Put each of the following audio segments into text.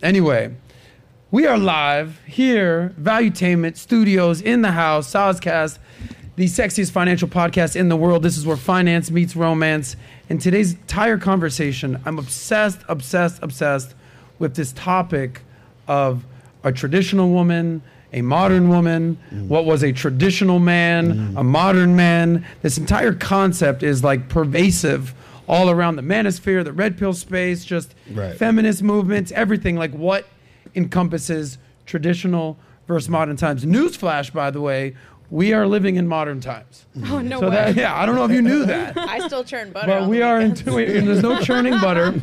Anyway, we are live here, Valuetainment Studios in the house, Soscast, the sexiest financial podcast in the world. This is where finance meets romance. And today's entire conversation, I'm obsessed, obsessed, obsessed with this topic of a traditional woman, a modern woman, mm. what was a traditional man, mm. a modern man. This entire concept is like pervasive all around the manosphere, the red pill space, just Right. feminist movements, everything. Like what encompasses traditional versus modern times. Newsflash, by the way, we are living in modern times. Oh no So way. that, yeah, I don't know if you knew that. I still churn butter. But we the are into it, and there's no churning butter.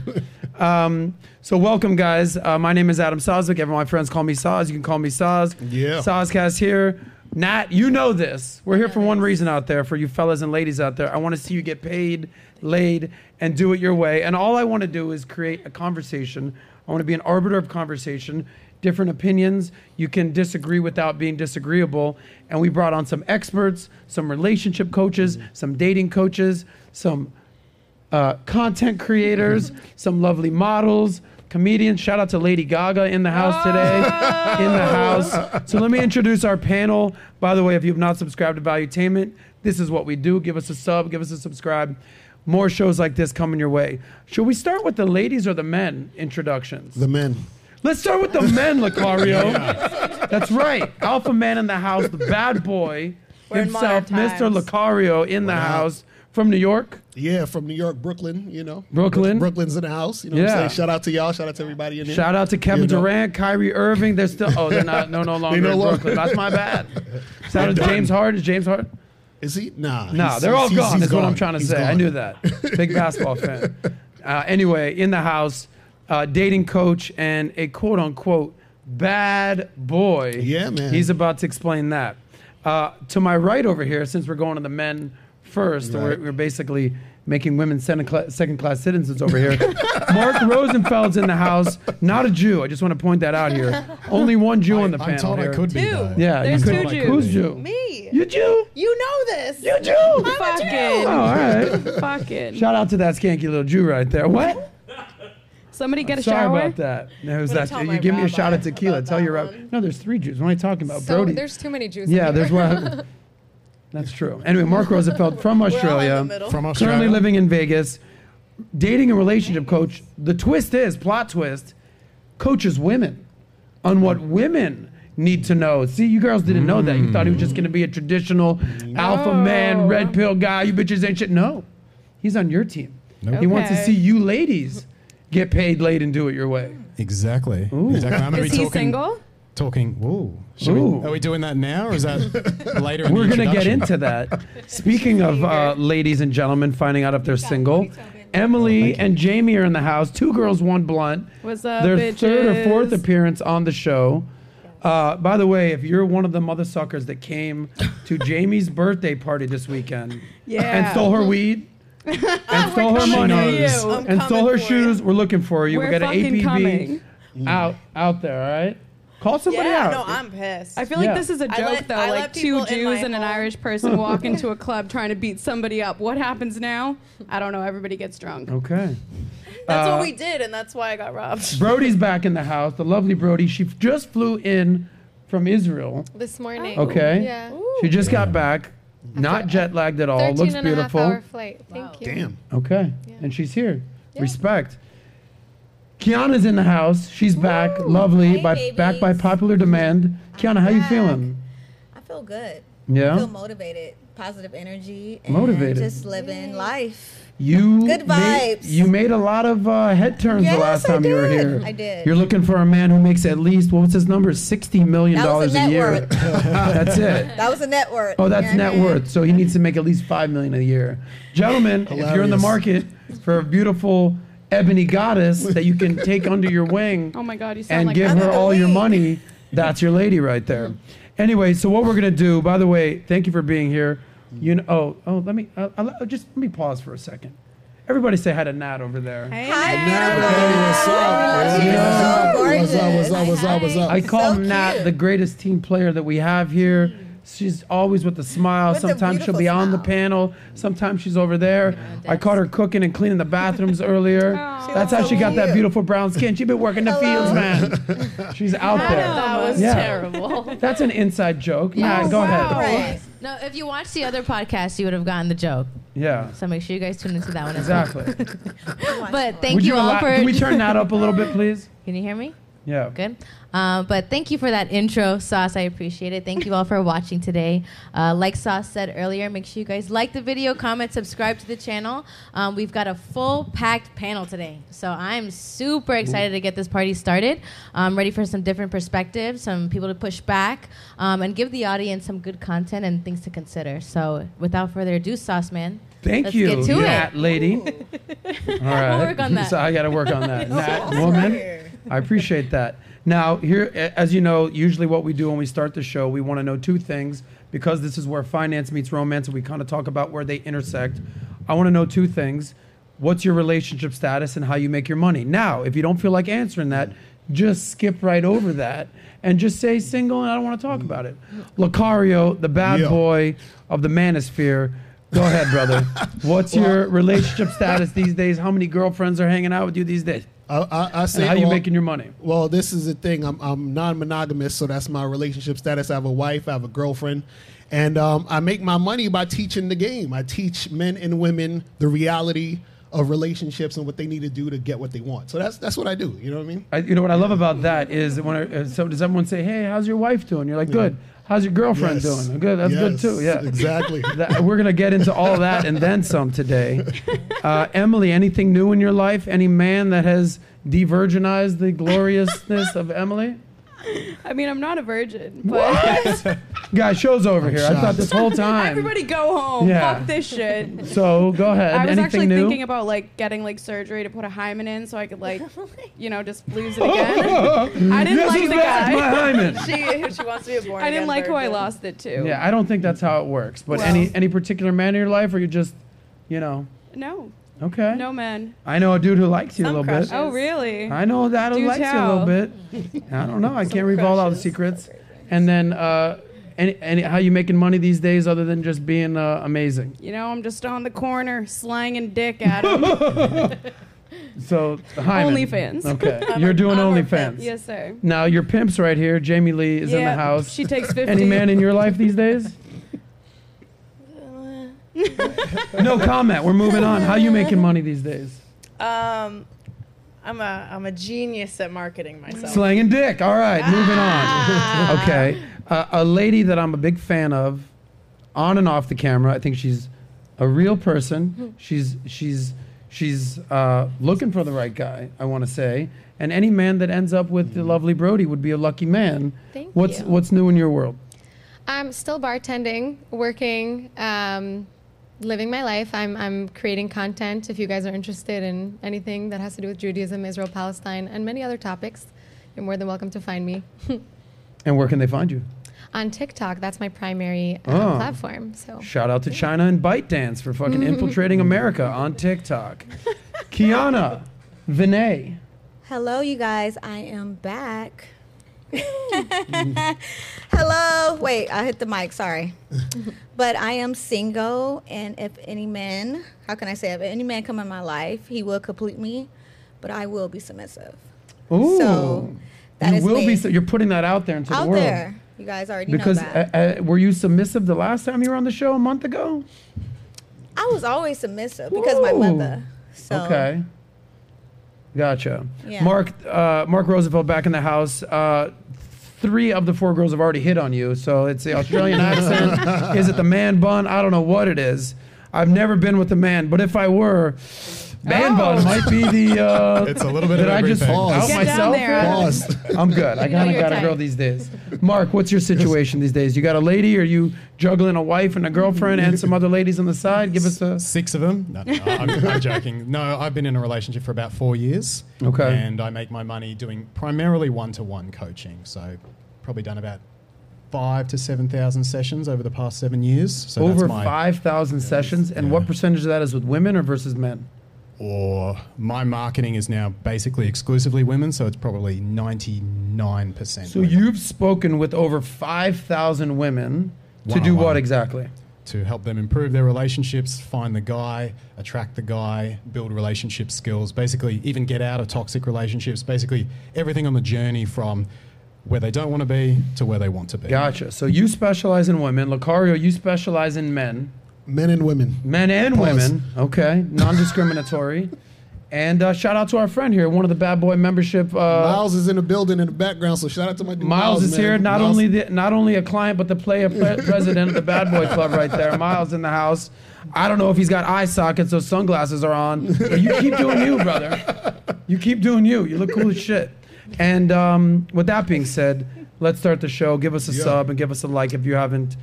Um, so welcome, guys. Uh, my name is Adam Sosnick. Everyone, my friends call me Soz. You can call me Soz. Yeah. Soscast here. Nat, you know this. We're here for one reason out there, for you fellas and ladies out there. I want to see you get paid, laid, and do it your way. And all I want to do is create a conversation. I want to be an arbiter of conversation, different opinions. You can disagree without being disagreeable. And we brought on some experts, some relationship coaches, some dating coaches, some uh, content creators, some lovely models, comedians. Shout out to Lady Gaga in the house today. Oh. In the house. So let me introduce our panel. By the way, if you have not subscribed to Valuetainment, this is what we do. Give us a sub, give us a subscribe. More shows like this coming your way. Should we start with the ladies or the men introductions? The men. Let's start with the men, Locario. That's right. Alpha man in the house, the bad boy We're in himself, modern Mr. times. Locario in the Wow. house from New York. Yeah, from New York, Brooklyn, you know. Brooklyn. Brooklyn's in the house. You know what Yeah. I'm saying? Shout out to y'all. Shout out to everybody in there. Shout out to Kevin You know. Durant, Kyrie Irving. They're still oh they're not no no longer no in longer- Brooklyn. That's my bad. Shout out to James Harden. Is James Harden? Is he? Nah. No, he's- they're all he's- gone. he's That's what I'm trying to He's say. I knew that. Big basketball fan. Uh, anyway, in the house, uh, dating coach and a quote unquote bad boy. Yeah, man. He's about to explain that. Uh, to my right over here, since we're going to the men first, we're, we're basically making women second class, second class citizens over here. Mark Rosenfeld's in the house, not a Jew. I just want to point that out here. Only one Jew on the I'm panel. told here. I could be. Two. though. Yeah, There's you two could. Jews. Who's Jew? Me. You Jew? You know this. You Jew? Fucking. Oh, all right. Fucking. Shout out to that skanky little Jew right there. What? Somebody get a Sorry shower. about that. No, who's that? tell You give me a rabbi shot at tequila. Tell your rabbi. No, there's three Jews. What am I talking about? So Brody. there's too many Jews. yeah, in there's one. That's true. Anyway, Mark Rosenfeld from We're all in the Australia. From Australia. currently living in Vegas, dating a relationship coach. The twist is plot twist. Coaches women on what women need to know. See, you girls didn't know that. You thought he was just going to be a traditional alpha man, red pill guy. You bitches ain't shit. No, he's on your team. Nope. He wants to Okay. see you ladies get paid late and do it your way. Exactly. Exactly. I'm gonna Is be he talking, single? Talking. Ooh. Ooh. We, are we doing that now, or is that later? In We're the gonna get into that. Speaking of uh, ladies and gentlemen finding out if they're single, Emily and Jamie are in the house. Two girls, one blunt. What's up, Their bitches? third or fourth appearance on the show. Uh, by the way, if you're one of the mother suckers that came to Jamie's birthday party this weekend Yeah. and stole her weed and stole her money for you. I'm and stole her shoes, you. we're looking for you. We're we got an fucking APB coming. out out there. All right, call somebody Yeah, out. no, I'm pissed. I feel like Yeah. this is a I joke let- though. I like let two in Jews my and an home. Irish person walk into a club trying to beat somebody up. What happens now? I don't know. Everybody gets drunk. okay. that's uh, what we did, and that's why I got robbed. Brody's back in the house. The lovely Brody. She f- just flew in from Israel. This morning. Okay. Yeah. She just got back. Not jet lagged at all. 13 Looks and a half beautiful. hour flight. Thank you. Damn. Okay. Yeah. And she's here. Yeah. Respect. Keiona's in the house. She's back. Lovely. Hey, by back by babies. popular demand. Keiona, how you back. feeling? I feel good. Yeah. I feel motivated, positive energy, and Motivated. just living life. You Good Made, vibes. you made a lot of uh, head turns the Yes, last I time you were did. here. I did. You're looking for a man who makes at least what was his number? Sixty million That dollars a a net year. worth. That's it. That was a net worth. Oh, that's net worth. So he needs to make at least five million a year. Gentlemen, if you're in the Hilarious. market for a beautiful ebony goddess that you can take under your wing Oh my God, you sound and like give her all your money, that's your lady right there. Anyway, so what we're gonna do? By the way, thank you for being here. You know, oh, oh, let me uh, uh, just let me pause for a second. Everybody say hi to Nat over there. Hey, Hi, Nat. Hey, what's up? She's Yeah. so. What's up? What's up? What's up? What's up? I call So Nat cute. the greatest team player that we have here. She's always with a smile. With a sometimes she'll be beautiful on the panel. Sometimes she's over there. I caught her cooking and cleaning the bathrooms earlier. She That's how looks she so got that beautiful brown skin. She's been working the fields, man. She's out there. That was Yeah. terrible. That's an inside joke. Matt, go wow. ahead. Right. No, if you watched the other podcast, you would have gotten the joke. Yeah, So make sure you guys tune into that one as well. exactly. But thank Would you, you all allow- for. Can we turn that up a little bit, please? Can you hear me? Yeah. Good. Um, but thank you for that intro, Sauce. I appreciate it. Thank you all for watching today. Uh, like Sauce said earlier, make sure you guys like the video, comment, subscribe to the channel. Um, we've got a full packed panel today. So I'm super excited to get this party started. I'm ready for some different perspectives, some people to push back, um, and give the audience some good content and things to consider. So without further ado, Sauce Man. Thank Let's you, get to Nat it. lady. All right. We'll work on that. So I got to work on that. Nat woman. I appreciate that. Now, here, as you know, usually what we do when we start the show, we want to know two things because this is where finance meets romance, and we kind of talk about where they intersect. I want to know two things: what's your relationship status and how you make your money. Now, if you don't feel like answering that, just skip right over that and just say single, and I don't want to talk about it. Locario, the bad boy of the manosphere. Go ahead, brother. What's your relationship status these days? How many girlfriends are hanging out with you these days? I, I, I say And how you well- making your money? Well, this is the thing. I'm, I'm non-monogamous, so that's my relationship status. I have a wife, I have a girlfriend, and um, I make my money by teaching the game. I teach men and women the reality of relationships and what they need to do to get what they want. So that's that's what I do. You know what I mean? I, you know what I love about that is when I, so does everyone say, "Hey, how's your wife doing?" You're like, "Good." How's your girlfriend Yes. doing? Good. That's good too. Yeah. exactly. That, we're gonna get into all that and then some today. Uh, Emily, anything new in your life? Any man that has de-virginized the gloriousness of Emily? I mean, I'm not a virgin, but Guys, show's over here. I thought this whole time. everybody go home. Yeah. Fuck this shit. So go ahead. I was anything actually new? thinking about like getting like surgery to put a hymen in so I could like, you know, just lose it again. I didn't Yes, like who's the back? guy. My hymen. she she wants to be a born I didn't again like who I lost it to. Yeah, I don't think that's how it works. But Well- any any particular man in your life, or you just, you know, No, okay. no man. I know a dude who likes you a little crushes. bit. Oh really? I know that who Do likes you a little bit. I don't know. I can't reveal all the secrets. And then, uh, any, any, how you making money these days other than just being uh, amazing? You know, I'm just on the corner slanging dick at him. So, Hyman. OnlyFans. Okay, I'm you're doing OnlyFans. yes, sir. Now your pimp's right here. Jamie Lee is in the house. She takes fifty. Any man in your life these days? no comment. We're moving on. How you making money these days? Um, I'm a I'm a genius at marketing myself. Slanging dick. All right, moving on. okay, uh, a lady that I'm a big fan of, on and off the camera. I think she's a real person. She's she's she's uh, looking for the right guy. I want to say, and any man that ends up with the lovely Brody would be a lucky man. Thank what's you. what's new in your world? I'm still bartending, working, um, living my life. I'm, I'm creating content. If you guys are interested in anything that has to do with Judaism, Israel, Palestine, and many other topics, you're more than welcome to find me And where can they find you? on TikTok. That's my primary uh, Oh. platform. So Shout out to China and ByteDance for fucking infiltrating America on TikTok. Keiona, Veney. Hello, you guys. I am back. Hello. Wait, I hit the mic. Sorry. but I am single, and if any man, how can I say, if any man come in my life, he will complete me, but I will be submissive. Ooh. So, that you is will me. be. So you're putting that out there into the Out world. there, you guys already Because know that. uh, uh, were you submissive the last time you were on the show a month ago? I was always submissive because my mother. So, Okay. Gotcha. Yeah. Mark uh, Mark Rosenfeld back in the house. Uh, three of the four girls have already hit on you, so it's the Australian accent. Is it the man bun? I don't know what it is. I've never been with a man, but if I were, man Oh. bun might be the. Uh, It's a little bit did of I just everything. out Pause. Get myself? there. Pause. I'm good. I kind of your got a girl these days. Mark, what's your situation these days? You got a lady? Are you juggling a wife and a girlfriend and some other ladies on the side? Give us a. Six of them? No, no, I'm, I'm joking. No, I've been in a relationship for about four years. Okay. And I make my money doing primarily one to one coaching. So, probably done about five to 7,000 sessions over the past seven years. So Over that's my, 5,000 sessions. And what percentage of that is with women or versus men? Or my marketing is now basically exclusively women. So, it's probably 99%. So women. you've spoken with over 5,000 women To do what exactly? to help them improve their relationships, find the guy, attract the guy, build relationship skills, basically, even get out of toxic relationships, basically, everything on the journey from where they don't want to be to where they want to be. Gotcha. So you specialize in women. Locario, you specialize in men. Men and women. Men and Pause. women. Okay. Non discriminatory. and uh, shout out to our friend here, one of the Bad Boy membership. Uh, Miles is in the building in the background, so shout out to my dude Miles is man. here. Not Miles- only the, not only a client, but the player pre- president of the Bad Boy Club right there. Miles in the house. I don't know if he's got eye sockets, those sunglasses are on. But you keep doing you, brother. You keep doing you. You look cool as shit. And um, with that being said, let's start the show. Give us a Yeah. sub and give us a like if you haven't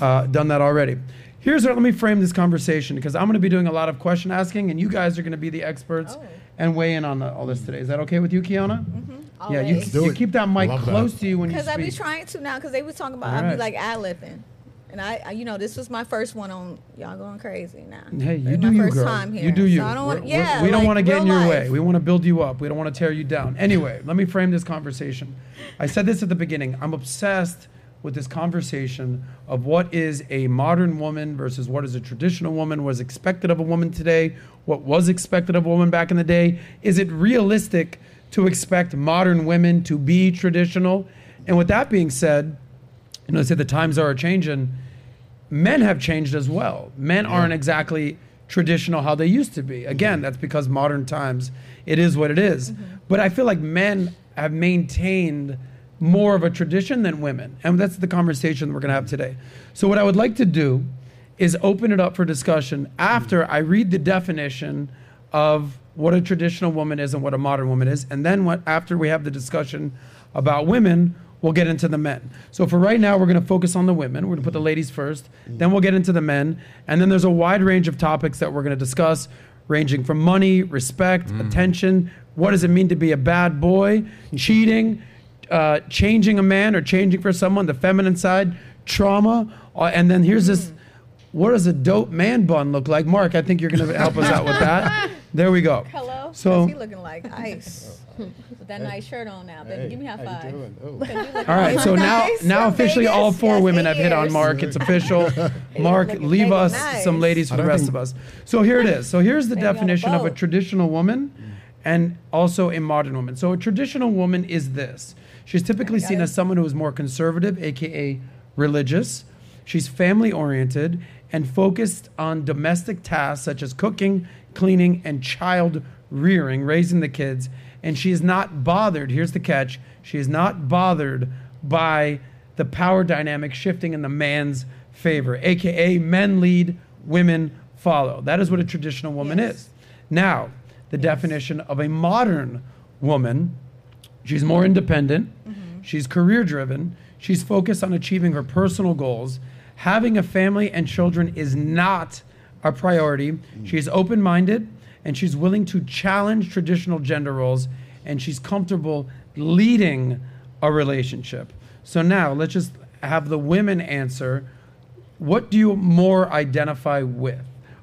uh, done that already. Here's our, let me frame this conversation because I'm going to be doing a lot of question asking, and you guys are going to be the experts oh. and weigh in on the, all this today. Is that okay with you, Keiona? Mm-hmm. Yeah, you, you keep that mic Love that. close to you when you Because I be trying to now, because they was talking about All I right. be like ad libbing, and I, I, you know, this was my first one on y'all going crazy now. Hey, you It's do my you, first girl. time here. You do you. So I don't We're- want, we're- yeah, we don't like want to get in your life. way. We want to build you up. We don't want to tear you down. Anyway, let me frame this conversation. I said this at the beginning. I'm obsessed with this conversation of what is a modern woman versus what is a traditional woman, what is expected of a woman today, what was expected of a woman back in the day. Is it realistic to expect modern women to be traditional? And with that being said, you know, they say the times are changing men have changed as well. Men aren't exactly traditional how they used to be. Again, that's because modern times it is what it is. Mm-hmm. But I feel like men have maintained more of a tradition than women. And that's the conversation we're going to have today. So what I would like to do is open it up for discussion after I read the definition of what a traditional woman is and what a modern woman is. And then what after we have the discussion about women, we'll get into the men. So for right now, we're going to focus on the women. We're going to put the ladies first. Then we'll get into the men. And then there's a wide range of topics that we're going to discuss, ranging from money, respect, mm. attention. What does it mean to be a bad boy? Cheating, uh, changing a man or changing for someone, the feminine side, trauma. Uh, and then here's this what does a dope man bun look like? Mark, I think you're going to help us out with that. There we go. Hello. So- What's he looking like ice with that nice shirt on now, baby. Give me a high five. All right, so now Nice now from officially all four Yes, women have hit on. Mark. It's official. Mark, leave mega us nice. some ladies for the rest think- of us. So here it is. So here's the Maybe on a definition of a traditional woman and also a modern woman. So a traditional woman is this. She's typically seen as someone who is more conservative, aka religious. She's family oriented and focused on domestic tasks such as cooking, cleaning, and child rearing, raising the kids. And she is not bothered. Here's the catch she is not bothered by the power dynamic shifting in the man's favor, aka men lead, women follow. That is what a traditional woman Yes. is. Now, the definition of a modern woman She's more independent. Mm-hmm. She's career driven. She's focused on achieving her personal goals. Having a family and children is not a priority. Mm. She's open minded and she's willing to challenge traditional gender roles and she's comfortable leading a relationship. So now let's just have the women answer. What do you more identify with?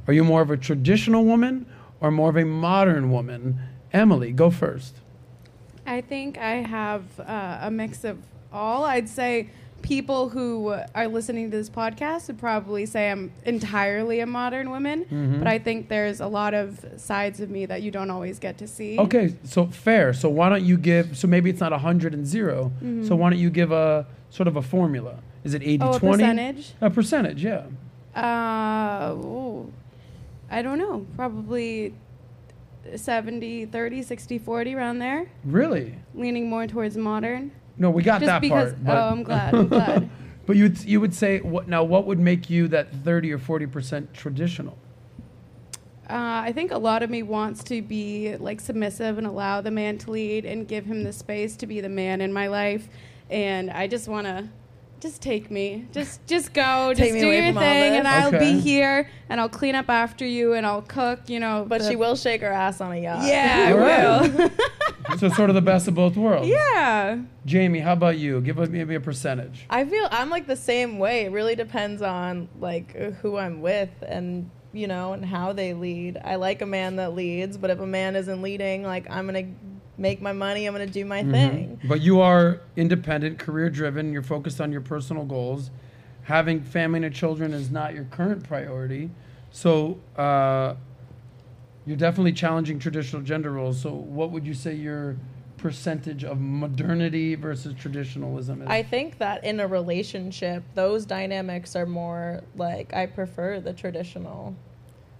Are you more of a traditional woman or more of a modern woman? Emily, go first. I think I have uh, a mix of all. I'd say people who are listening to this podcast would probably say I'm entirely a modern woman, Mm-hmm. but I think there's a lot of sides of me that you don't always get to see. Okay, so fair. So why don't you give? So maybe it's not hundred and and 0 So why don't you give a sort of a formula? Is it 80 Mm-hmm. Oh, a 20? percentage? A percentage, yeah. Uh, ooh, I don't know. Probably 70, 30, 60, 40 around there. Really? Leaning more towards modern. No, we got Just that because, part. Oh, I'm glad. I'm glad. but you would, you would say what now? What would make you that thirty or forty percent traditional? Uh, I think a lot of me wants to be like submissive and allow the man to lead and give him the space to be the man in my life. And I just want to just take me. Just just go. Take just do your thing this. and I'll Okay. be here and I'll clean up after you and I'll cook, you know. But the- she will shake her ass on a yacht. Yeah, I All right. will. so sort of the best of both worlds. yeah. Jamie, how about you? Give us maybe a percentage. I feel I'm like the same way. It really depends on like who I'm with and you know and how they lead. I like a man that leads, but if a man isn't leading, like I'm gonna make my money. I'm gonna do my thing. But you are independent, career driven. You're focused on your personal goals. having family and children is not your current priority. So uh, you're definitely challenging traditional gender roles. So what would you say your percentage of modernity versus traditionalism is? I think that in a relationship, those dynamics are more like I prefer the traditional.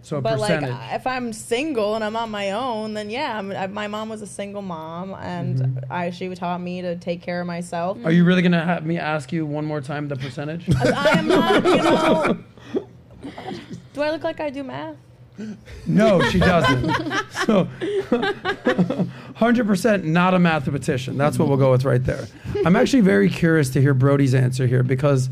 So but percentage. like if I'm single and I'm on my own, then yeah, I'm, I, my mom was a single mom, and Mm-hmm. I she taught me to take care of myself. Are you really gonna have me ask you one more time the percentage? I am not, you know. Do I look like I do math? No, she doesn't. so, 100% not a mathematician. That's what we'll go with right there. I'm actually very curious to hear Brody's answer here because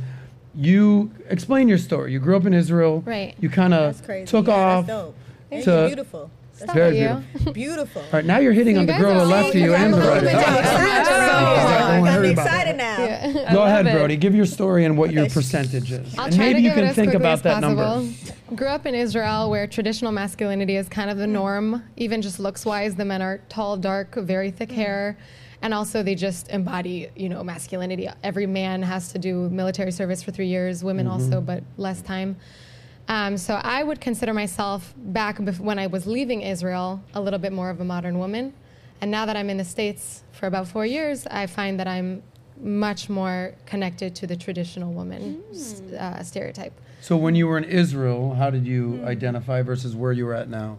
you explain your story. You grew up in Israel. Right. You kind of took Yeah, off. That's dope. And to- you're beautiful. Stop Very it, you. Beautiful. All right, now you're hitting So on you the girl to the left of you and the right. I'm excited now. Yeah. Go ahead, it. Brody. Give your story and what your Okay. percentage is. I'll and try maybe to you give it can as think about as that number. possible. Grew up in Israel where traditional masculinity is kind of the norm, even just looks wise. The men are tall, dark, very thick hair. And also, they just embody, you know, masculinity. Every man has to do military service for three years. Women also, but less time. Um, so I would consider myself back bef- when I was leaving Israel a little bit more of a modern woman, and now that I'm in the states for about four years, I find that I'm much more connected to the traditional woman s- uh, stereotype. So when you were in Israel, how did you identify versus where you are at now?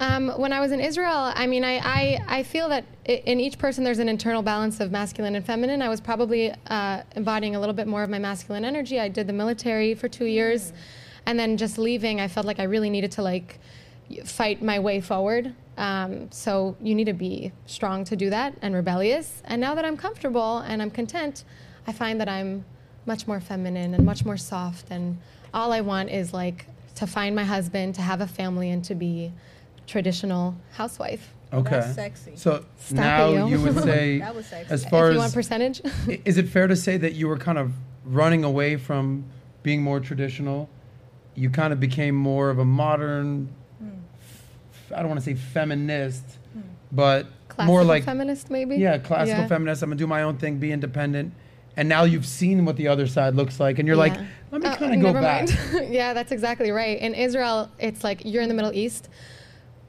Um, when I was in Israel, I mean, I, I, I feel that in each person there's an internal balance of masculine and feminine. I was probably uh, embodying a little bit more of my masculine energy. I did the military for two years, and then just leaving, I felt like I really needed to like fight my way forward. Um, so you need to be strong to do that and rebellious. And now that I'm comfortable and I'm content, I find that I'm much more feminine and much more soft. And all I want is like to find my husband, to have a family, and to be traditional housewife. Okay. That's sexy. So Stop now it, you. you would say, That was sexy. as far if you as want percentage, I- Is it fair to say that you were kind of running away from being more traditional? You kind of became more of a modern, f- I don't want to say feminist, but classical more like, feminist, maybe. yeah, classical Yeah. feminist. I'm going to do my own thing, be independent. And now you've seen what the other side looks like, and you're like, Yeah. let me Uh, kind of go never back. mind. yeah, that's exactly right. In Israel, it's like you're in the Middle East.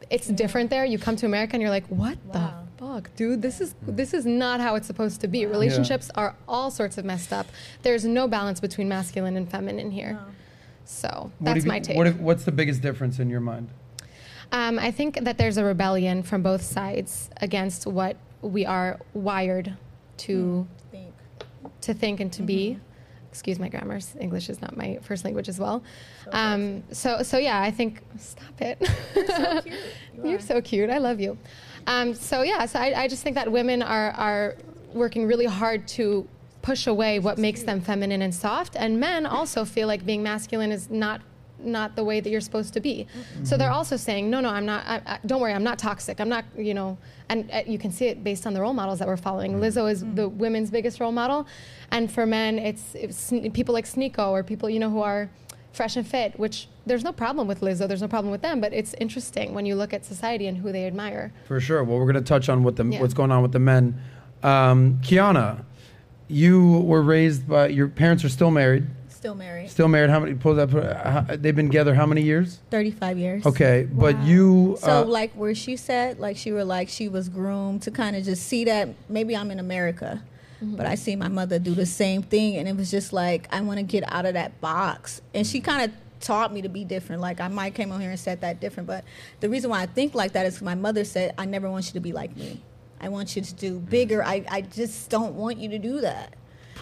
It's different there. You come to America and you're like, what Wow. the fuck, dude? This is hmm. this is not how it's supposed to be. Relationships are all sorts of messed up. There's no balance between masculine and feminine here. So that's have you- my take. What if, what's the biggest difference in your mind? Um, I think that there's a rebellion from both sides against what we are wired to hmm. Think. to think and to be. Mm-hmm. Excuse my grammar. English is not my first language as well. Um, so so yeah, I think stop it. So cute. You You're so cute. I love you. Um, so yeah, so I, I just think that women are are working really hard to push away what makes them feminine and soft, and men also feel like being masculine is not not the way that you're supposed to be. So they're also saying, no, no, I'm not. I, I, don't worry, I'm not toxic. I'm not, you know. And uh, you can see it based on the role models that we're following. Lizzo is the women's biggest role model, and for men, it's, it's people like Sneako or people you know who are fresh and fit. Which there's no problem with Lizzo. There's no problem with them. But it's interesting when you look at society and who they admire. For sure. Well, we're going to touch on what the Yeah. what's going on with the men. Um, Keiona, you were raised by your parents are still married. Still married. Still married. How many? Pull that. How, they've been together how many years? 35 years. Okay, but you. So uh, like where she said, like she were like she was groomed to kind of just see that maybe I'm in America, but I see my mother do the same thing, and it was just like I want to get out of that box. And she kind of taught me to be different. Like I might came on here and said that different, but the reason why I think like that is 'cause my mother said I never want you to be like me. I want you to do bigger. I, I just don't want you to do that.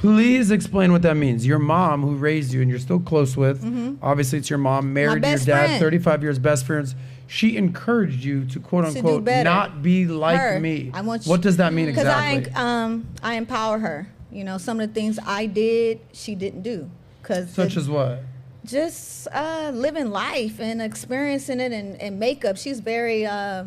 Please explain what that means. Your mom, who raised you, and you're still close with. Obviously, it's your mom. Married to your best dad. friend. 35 years, best friends. She encouraged you to quote do unquote better. not be like her. me. I want what does that mean Because exactly? I um I empower her. You know, some of the things I did, she didn't do. Cause Such the- as what? just uh, living life and experiencing it and, and makeup. She's very uh,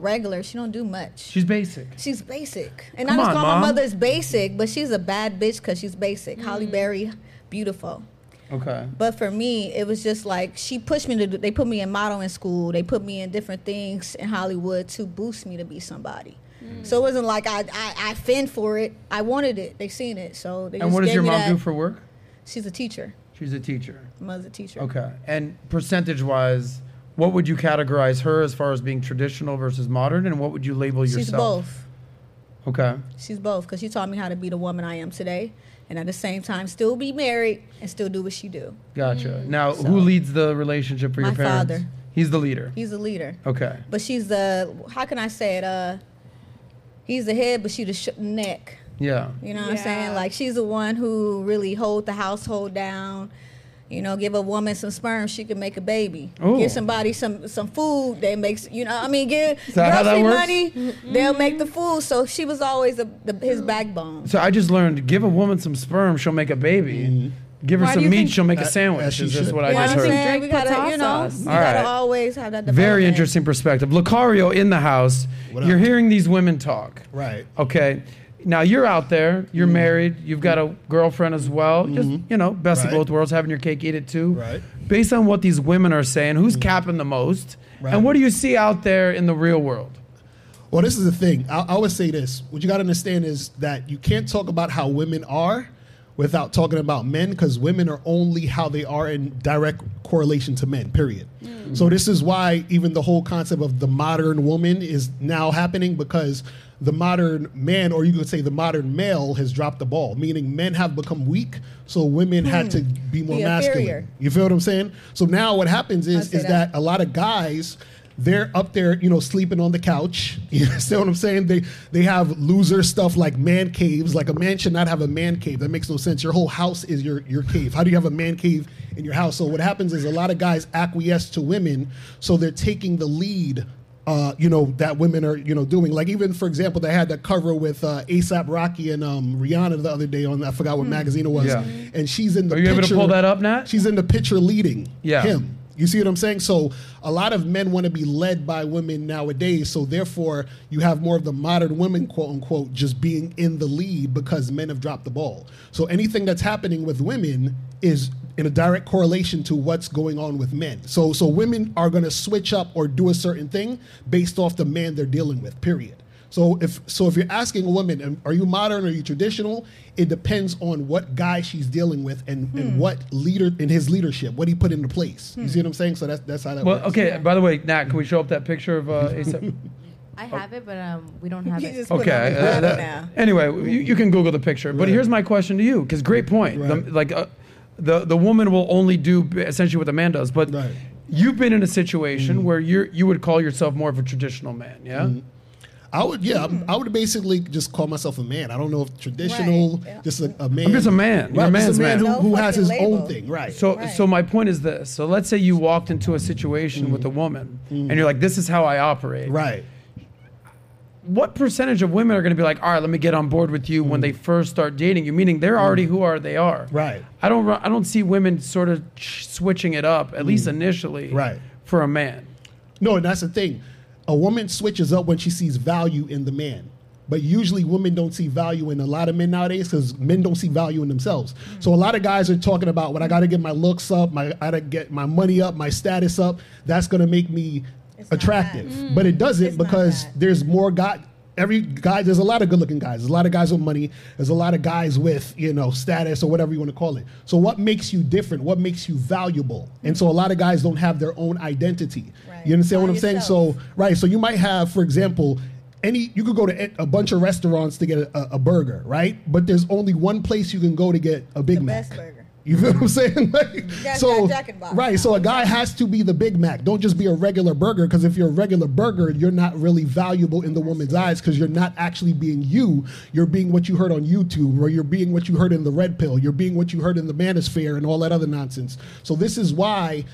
regular. She don't do much. She's basic. She's basic, and Come I just on, call Mom. my mother's basic, but she's a bad bitch because she's basic. Halle Mm. Berry, beautiful. Okay. But for me, it was just like she pushed me to. Do, they put me in modeling school. They put me in different things in Hollywood to boost me to be somebody. So it wasn't like I I, I fend for it. I wanted it. They seen it. So they And just what does your mom that. do for work? She's a teacher. She's a teacher. Mother's a teacher. Okay. And percentage wise, what would you categorize her as far as being traditional versus modern, and what would you label yourself? She's both. Okay. She's both because she taught me how to be the woman I am today, and at the same time still be married and still do what she do. Gotcha. Now, So- who leads the relationship for your My parents? father. He's the leader. He's the leader, Okay. but she's the how can I say it? Uh, he's the head, but she the sh- neck. Yeah. You know what I'm saying? Like she's the one who really hold the household down. You know, give a woman some sperm, she can make a baby. Ooh. Give somebody some some food, they makes you know. I mean, give Is that how that grocery money, they'll make the food. So she was always a, the, his backbone. So I just learned: give a woman some sperm, she'll make a baby. Mm-hmm. Give her Why some meat, she'll make a As- as sandwich. she Is this should. what I You know just what I'm heard? saying? Drake We gotta, you know, sauce. you All gotta always have that. Very interesting perspective. Locario in the house. What You're up? hearing these women talk. Right. Okay. Now you're out there. You're married. You've got a girlfriend as well. Just you know, best of Mm-hmm. Both worlds. Having your cake, eat it too. Right. Mm-hmm. Based on what these women are saying, who's capping the most, Right. and what do you see out there in the real world? Well, this is the thing. I, I always say this. What you got to understand is that you can't talk about how women are without talking about men because women are only how they are in direct correlation to men, period. Mm. So, this is why even the whole concept of the modern woman is now happening because the modern man, or you could say the modern male, has dropped the ball, meaning men have become weak. So, women had to hmm. be more Be masculine. inferior. You feel what I'm saying? So, now what happens is, is that that. a lot of guys they're up there, you know, sleeping on the couch. You understand what I'm saying? They they have loser stuff like man caves. Like a man should not have a man cave. That makes no sense. Your whole house is your your cave. How do you have a man cave in your house? So what happens is a lot of guys acquiesce to women, so they're taking the lead. Uh, you know that women are you know doing like even for example they had that cover with uh, ASAP Rocky and um, Rihanna the other day on I forgot what magazine it was Yeah. and she's in the Are you able to picture- pull that up, Nat? She's in the picture leading Yeah. him. You see what I'm saying? So a lot of men want to be led by women nowadays. So therefore, you have more of the modern women, quote unquote, just being in the lead because men have dropped the ball. So anything that's happening with women is in a direct correlation to what's going on with men. So so women are going to switch up or do a certain thing based off the man they're dealing with. Period. So if so, if you're asking a woman, um, are you modern or are you traditional? It depends on what guy she's dealing with and, Hmm. and what leader in his leadership, what he put into place. You see what I'm saying? So that's that's how that Well, works. okay. By the way, Nat, can we show up that picture of uh, ASAP? I have it, but um, we don't have You it. just it Okay. uh, that- anyway, you, you can Google the picture. But Right. here's my question to you, because great point. The- like, uh, the the woman will only do essentially what the man does. But Right. you've been in a situation where you are you would call yourself more of a traditional man, yeah? I would, yeah, I'm- I would basically just call myself a man. I don't know if traditional, Right, yeah. just a, a man. I'm just a man. You're a man's just a man, man. who, who has his fucking own thing, right? So Right. so my point is this. So let's say you walked into a situation with a woman, and you're like, "This is how I operate." Mm. right. What percentage of women are going to be like, "All right, let me get on board with you" when they first start dating you? Meaning they're already who are they are. Mm. Right. I don't. I don't see women sort of switching it up at least initially. Mm. Right. For a man. No, and that's the thing. A woman switches up when she sees value in the man. But usually women don't see value in a lot of men nowadays because men don't see value in themselves. So a lot of guys are talking about when I got to get my looks up, my I got to get my money up, my status up. That's to make me It's attractive. that. But it doesn't because there's more guy. Every guy, there's a lot of good-looking guys. There's a lot of guys with money. There's a lot of guys with you know status or whatever you want to call it. So what makes you different? What makes you valuable? And so a lot of guys don't have their own identity. Right. You understand what I'm saying? So right. So you might have, for example, any you could go to a- a bunch of restaurants to get a, a burger, right? But there's only one place you can go to get a Big The Mac. You feel what I'm saying? Like, so Jack in the Box. right. So a guy has to be the Big Mac. Don't just be a regular burger because if you're a regular burger, you're not really valuable in the woman's eyes because you're not actually being you. You're being what you heard on YouTube, or you're being what you heard in the Red Pill. You're being what you heard in the Manosphere and all that other nonsense. So this is why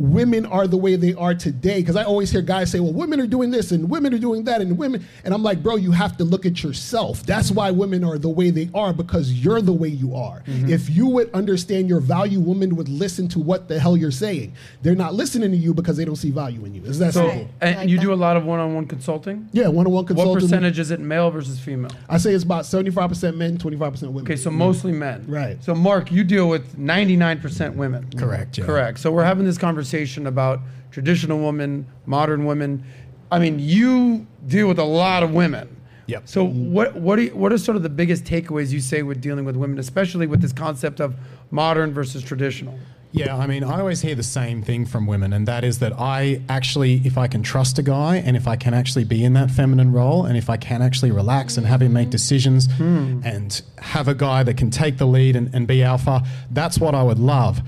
women are the way they are today because i always hear guys say well women are doing this and women are doing that and women and i'm like bro you have to look at yourself that's why women are the way they are because you're the way you are mm-hmm. if you would understand your value women would listen to what the hell you're saying they're not listening to you because they don't see value in you is that So simple and Like you that. do a lot of one-on-one consulting. yeah one-on-one consulting. What percentage is it male versus female? i say it's about 75% men 25% women Okay, so mostly men. Right. So Mark, you deal with 99% women. Correct, yeah. Correct. So we're having this conversation about traditional women, modern women. I mean, you deal with a lot of women. Yep. So what what are you, what are sort of the biggest takeaways you say with dealing with women, especially with this concept of modern versus traditional? Yeah, I mean, I always hear the same thing from women, and that is that I actually, if I can trust a guy and if I can actually be in that feminine role and if I can actually relax and have him make decisions hmm. and have a guy that can take the lead and, and be alpha, that's what I would love.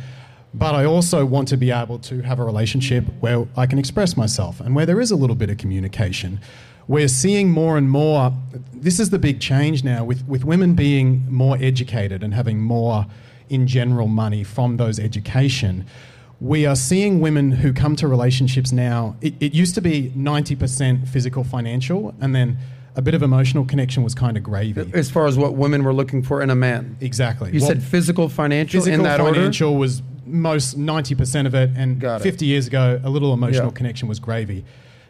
But I also want to be able to have a relationship where I can express myself and where there is a little bit of communication. We're seeing more and more, this is the big change now with, with women being more educated and having more in general money from those education. We are seeing women who come to relationships now. It, it used to be 90% physical, financial, and then a bit of emotional connection was kind of gravy. As far as what women were looking for in a man. Exactly. You What- said physical, financial, physical in that order. financial was most 90% of it and Got it. 50 years ago a little emotional Yeah. connection was gravy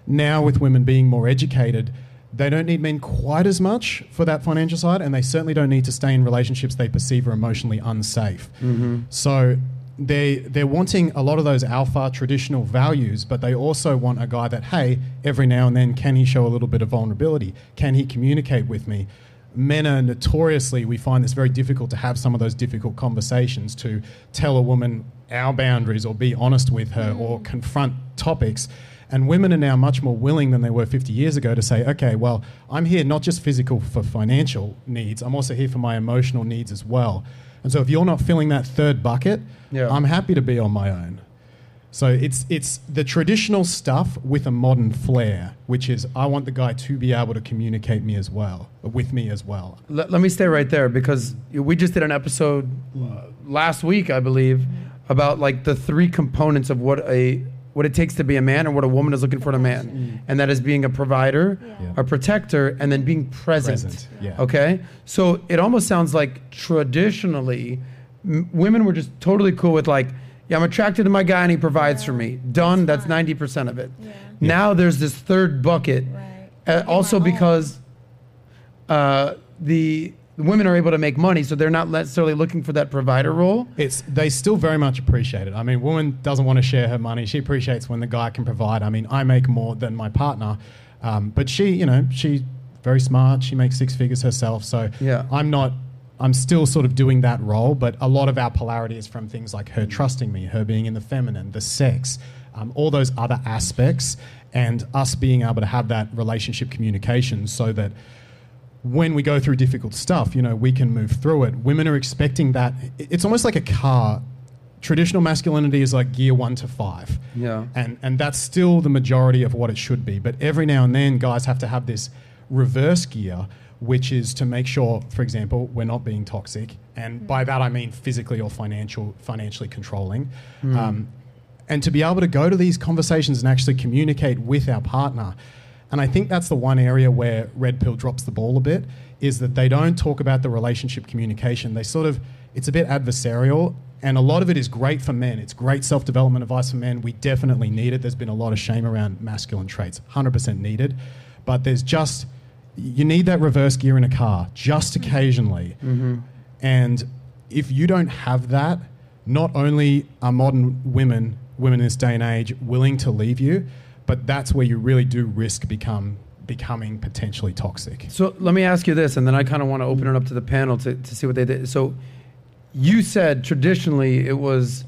now with women being more educated they don't need men quite as much for that financial side and they certainly don't need to stay in relationships they perceive are emotionally unsafe Mm-hmm. so they they're wanting a lot of those alpha traditional values but they also want a guy that hey every now and then can he show a little bit of vulnerability can he communicate with me men are notoriously we find this very difficult to have some of those difficult conversations to tell a woman our boundaries or be honest with her or mm. confront topics. And women are now much more willing than they were 50 years ago to say okay well i'm here not just physical for financial needs i'm also here for my emotional needs as well. And so if you're not filling that third bucket Yeah. i'm happy to be on my own so it's it's the traditional stuff with a modern flair, which is I want the guy to be able to communicate me as well, with me as well. Let, let me stay right there because we just did an episode uh, last week, I believe, about like the three components of what a what it takes to be a man and what a woman is looking for in a man, and that is being a provider, Yeah. a protector, and then being present. Present, yeah. Okay, so it almost sounds like traditionally, m- women were just totally cool with like, yeah, I'm attracted to my guy and he provides for me. Done. That's ninety percent of it. Now there's this third bucket, Right. uh, also because uh, the the women are able to make money, so they're not necessarily looking for that provider role. It's they still very much appreciate it. I mean, woman doesn't want to share her money. She appreciates when the guy can provide. I mean, I make more than my partner, um, but she, you know, she's very smart. She makes six figures herself. So Yeah. I'm not. I'm still sort of doing that role, but a lot of our polarity is from things like her trusting me, her being in the feminine, the sex, um, all those other aspects, and us being able to have that relationship communication so that when we go through difficult stuff, you know, we can move through it. Women are expecting that. It's almost like a car. Traditional masculinity is like gear one to five. Yeah. And, and that's still the majority of what it should be. But every now and then, guys have to have this reverse gear, which is to make sure, for example, we're not being toxic. And by that, I mean physically or financial, financially controlling. Um, and to be able to go to these conversations and actually communicate with our partner. And I think that's the one area where Red Pill drops the ball a bit is that they don't talk about the relationship communication. They sort of, it's a bit adversarial. And a lot of it is great for men. It's great self development advice for men. We definitely need it. There's been a lot of shame around masculine traits, 100% needed. But there's just, you need that reverse gear in a car just mm-hmm. occasionally. Mm-hmm. And if you don't have that, not only are modern women, women in this day and age, willing to leave you, but that's where you really do risk become becoming potentially toxic. So let me ask you this, and then I kind of want to open it up to the panel to, to see what they did. So you said traditionally it was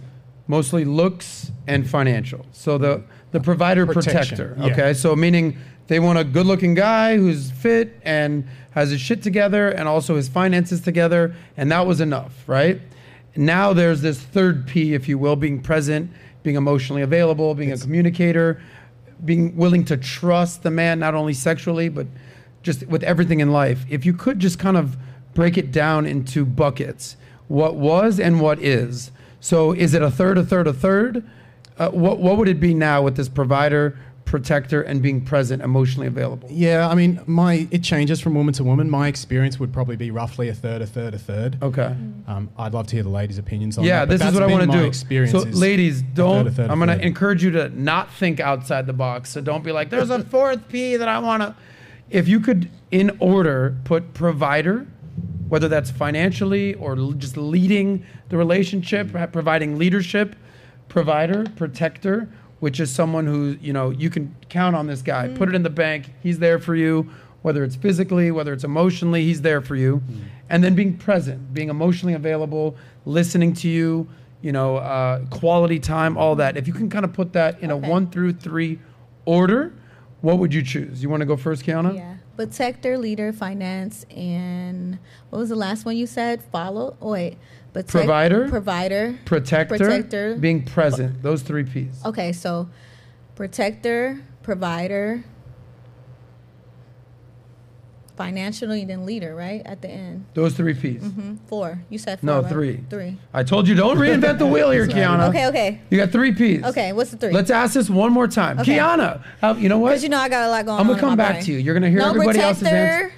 mostly looks and financial. So the the provider Protection, protector. yeah. Okay, so meaning they want a good looking guy who's fit and has his shit together and also his finances together, and that was enough, right? Now there's this third P, if you will, being present, being emotionally available, being a communicator, being willing to trust the man, not only sexually, but just with everything in life. If you could just kind of break it down into buckets, what was and what is. So is it a third, a third, a third? Uh, what, what would it be now with this provider, protector, and being present, emotionally available? Yeah, I mean, my it changes from woman to woman. My experience would probably be roughly a third, a third, a third. Okay. Um, I'd love to hear the ladies' opinions on Yeah, that. this is what I want to do. Experience So, ladies, don't. a third, a I'm going to encourage you to not think outside the box. So don't be like, "There's a fourth P that I want to." If you could, in order, put provider, whether that's financially or l- just leading the relationship, providing leadership, provider, protector, which is someone who you know you can count on this guy. Put it in the bank. He's there for you. whether it's physically, whether it's emotionally, he's there for you. And then being present, being emotionally available, listening to you, you know, uh, quality time, all that. If you can kind of put that in a one through three order, what would you choose? You want to go first, Keiona? Yeah. Protector, leader, finance, and what was the last one you said? Follow. Oh, wait. Protect, Provider? Provider. Protector, Protector. being present. Those three P's. Okay, so protector, provider, financially, then leader, right? At the end. Those three P's. hmm Four. You said four. No, right? three. Three. I told you don't reinvent the wheel here, Keiona. Okay, okay. You got three P's. Okay, what's the three? Let's ask this one more time. Okay. Keiona, how, you know what? Because you know I got a lot going on. I'm gonna come back to you. You're gonna hear no, everybody else's answer.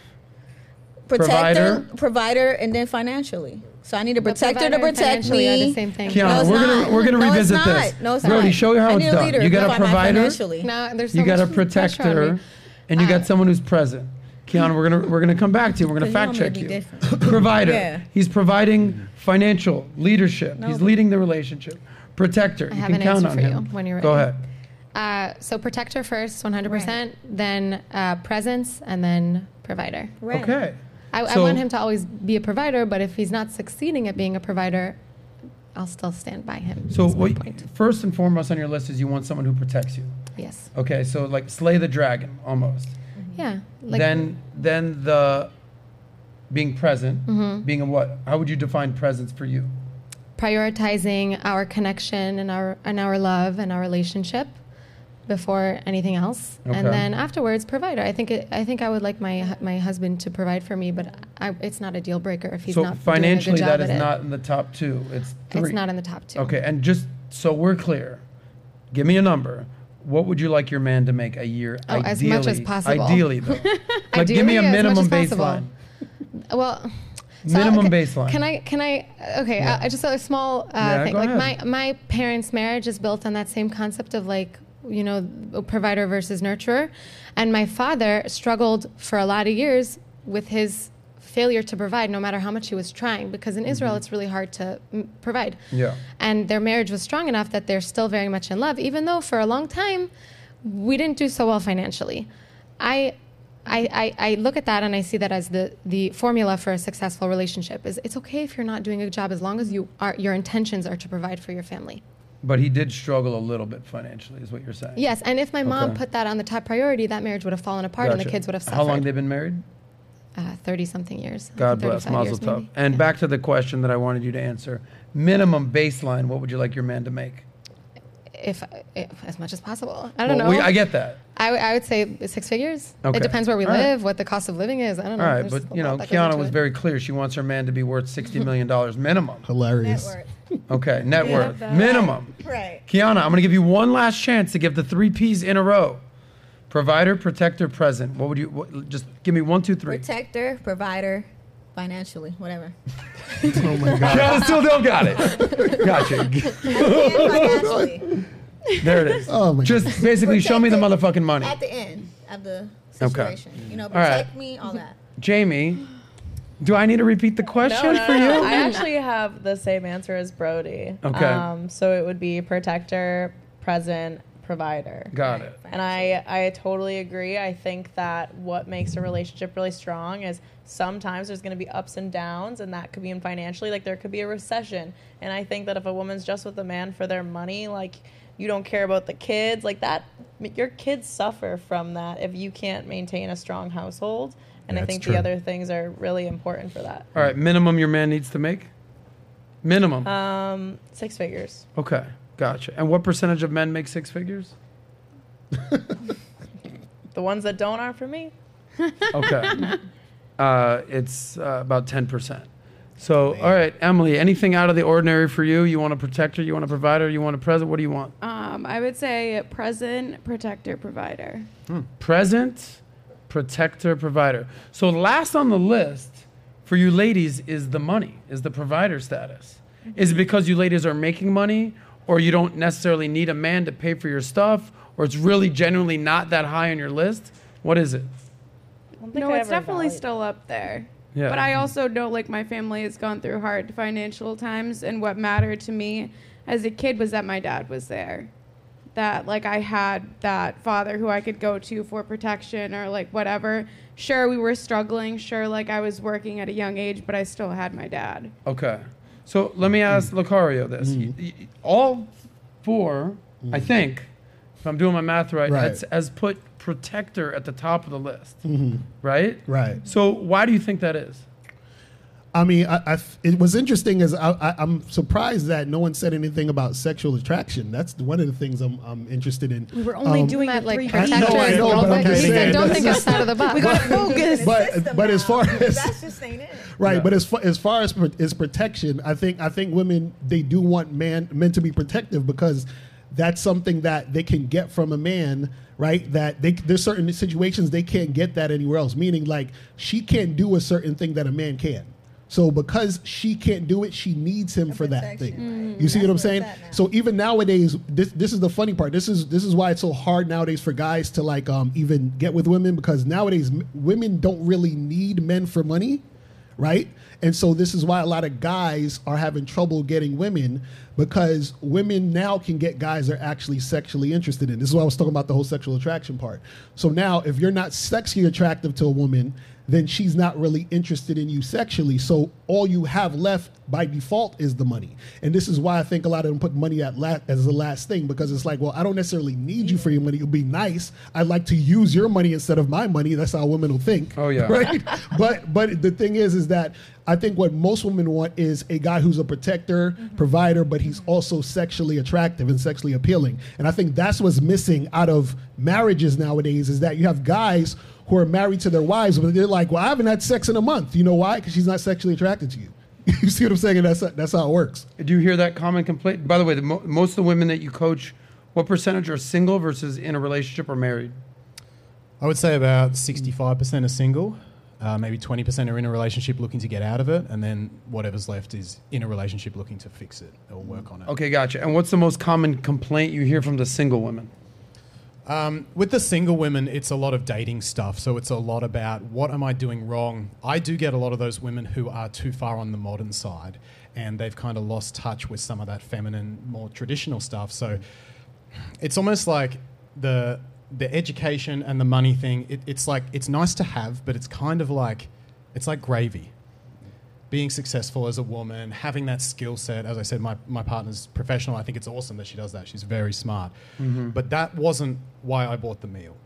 Protector, Provider. provider, and then financially. So I need a protector to protect financially are the me. same thing. Keiona, No, it's we're not. gonna we're gonna No, it's revisit not. this. No, it's Brody, not. show you how it's need a done. leader You got a provider. No, there's so You got a much pressure on protector, and you got someone who's present. Keiona, we're gonna we're gonna come back to you. We're gonna fact want me to check you. Provider. Yeah. He's providing financial leadership. No, He's leading the relationship. Protector. I you have can an count answer on for him. you when you're ready. Go ahead. Uh, so protector first, 100%, then uh, presence, and then provider. Right. Okay. I, I want him to always be a provider, but if he's not succeeding at being a provider, I'll still stand by him. So what, point. first and foremost on your list is you want someone who protects you. Yes. Okay, so like slay the dragon almost. Yeah. Like, then then the being present, Mhm. being a what? How would you define presence for you? prioritizing our connection and our and our love and our relationship before anything else, Okay. and then afterwards provider. I think it, I think I would like my my husband to provide for me, but I, it's not a deal breaker if he's so not financially, doing a good job is at not in the top two. It's three. It's not in the top two. Okay, and just so we're clear, give me a number. What would you like your man to make a year? Oh, ideally, as much as possible. Ideally, though. like, give me a minimum baseline. Well. so, Minimum okay, baseline. Can I? Can I? Okay, Yeah. uh, just a small uh, Yeah, thing. Like ahead. my my parents' marriage is built on that same concept of like you know provider versus nurturer, and my father struggled for a lot of years with his failure to provide, no matter how much he was trying, because in Israel it's really hard to mm, provide. Mm-hmm. Yeah. And their marriage was strong enough that they're still very much in love, even though for a long time we didn't do so well financially. I, I, I, I look at that and I see that as the, the formula for a successful relationship is it's okay if you're not doing a good job as long as you are, your intentions are to provide for your family. But he did struggle a little bit financially, is what you're saying. Yes, and if my mom Okay. put that on the top priority, that marriage would have fallen apart and the Gotcha. kids would have suffered. How long they've been married? Uh, 30 something years. I God think bless, 35 Mazel years Tov. maybe. And back to the question that I wanted you to answer. Minimum baseline, what would you like your man to make? If, if as much as possible. I don't Well, know. we- I get that. I, w- I would say six figures. Okay. It depends where we All right. live, what the cost of living is. I don't know. All right, There's but you know, lot that goes Keiona was it. very clear. She wants her man to be worth sixty million dollars minimum. Hilarious. Network. Okay, net Yeah, worth that- minimum. Right. Keiona, I'm gonna give you one last chance to give the three P's in a row: provider, protector, present. What would you? What, just give me one, two, three. Protector, provider, financially, whatever. Oh my God. Keiona still don't got it. Gotcha. There it is. Oh my Just basically show me the motherfucking money. At the end of the Okay. situation. You know, All right. protect me, all that. Jamie, do I need to repeat the question No, no, for no. you? I actually have the same answer as Brody. Okay. Um, so it would be protector, present, provider. Got it. And I, I totally agree. I think that what makes a relationship really strong is sometimes there's going to be ups and downs, and that could be in financially. Like there could be a recession, and I think that if a woman's just with a man for their money, like you don't care about the kids, like that, your kids suffer from that if you can't maintain a strong household. And I think the other things are really important for that. All right, minimum your man needs to make? Minimum. Um, six figures. okay, gotcha. And what percentage of men make six figures? The ones that don't are for me. Okay. uh, it's uh, about 10%. So, all right, Emily, anything out of the ordinary for you? You want a protector? You want a provider? You want a present? What do you want? Um, I would say present, protector, provider. Present, protector, provider. So, last on the list for you ladies is the money, is the provider status. Is it because you ladies are making money, or you don't necessarily need a man to pay for your stuff, or it's really genuinely not that high on your list? What is it? I don't think No, I it's definitely valued- still up there. Yeah. But I also know like my family has gone through hard financial times, and what mattered to me as a kid was that my dad was there. that like I had that father who I could go to for protection or like whatever. Sure, we were struggling. Sure, like I was working at a young age, but I still had my dad. Okay. So let me mm-hmm. ask Locario this. Mm-hmm. Y- All 4 I mm-hmm. think, if I'm doing my math right, Right. has, has put protector at the top of the list. Right? Right. So why do you think that is? I mean, I, I f- it was interesting as I, I, I'm surprised that no one said anything about sexual attraction. That's one of the things I'm, I'm interested in. We were only Um, doing that like three I know. I know, and but I'm just saying, don't think outside of the box. We gotta focus. But- but as far as- that's just ain't it. Right, Yeah. but as far, as far as pro- as protection, I think I think women they do want man men to be protective because that's something that they can get from a man, right? That they there's certain situations they can't get that anywhere else. Meaning, like she can't do a certain thing that a man can. So because she can't do it, she needs him for that thing. right. You see That's what I'm saying? So even nowadays, this this is the funny part. This is this is why it's so hard nowadays for guys to like um even get with women because nowadays m- women don't really need men for money right? And so this is why a lot of guys are having trouble getting women because women now can get guys they're actually sexually interested in. This is why I was talking about the whole sexual attraction part. So now if you're not sexually attractive to a woman, then she's not really interested in you sexually. So all you have left by default is the money. And this is why I think a lot of them put money at la- as the last thing because it's like, well, I don't necessarily need you for your money. It'll be nice. I'd like to use your money instead of my money. That's how women will think. Oh, yeah. Right? but but the thing is is that I think what most women want is a guy who's a protector, mm-hmm. provider, but he's also sexually attractive and sexually appealing. And I think that's what's missing out of marriages nowadays is that you have guys who are married to their wives, but they're like, well, I haven't had sex in a month. You know why? Because she's not sexually attracted to you. you see what I'm saying? And that's that's how it works. Do you hear that common complaint? By the way, the mo- most of the women that you coach, what percentage are single versus in a relationship or married? I would say about 65% are single, uh, maybe 20% are in a relationship looking to get out of it, and then whatever's left is in a relationship looking to fix it or work on it. Okay, gotcha. And what's the most common complaint you hear from the single women? Um, with the single women, it's a lot of dating stuff. So it's a lot about what am I doing wrong? I do get a lot of those women who are too far on the modern side and they've kind of lost touch with some of that feminine, more traditional stuff. So it's almost like the the education and the money thing. It, it's like it's nice to have, but it's kind of like it's like gravy. Being successful as a woman, having that skill set. As I said, my, my partner's professional. I think it's awesome that she does that. She's very smart. Mm-hmm. But that wasn't why I bought the meal.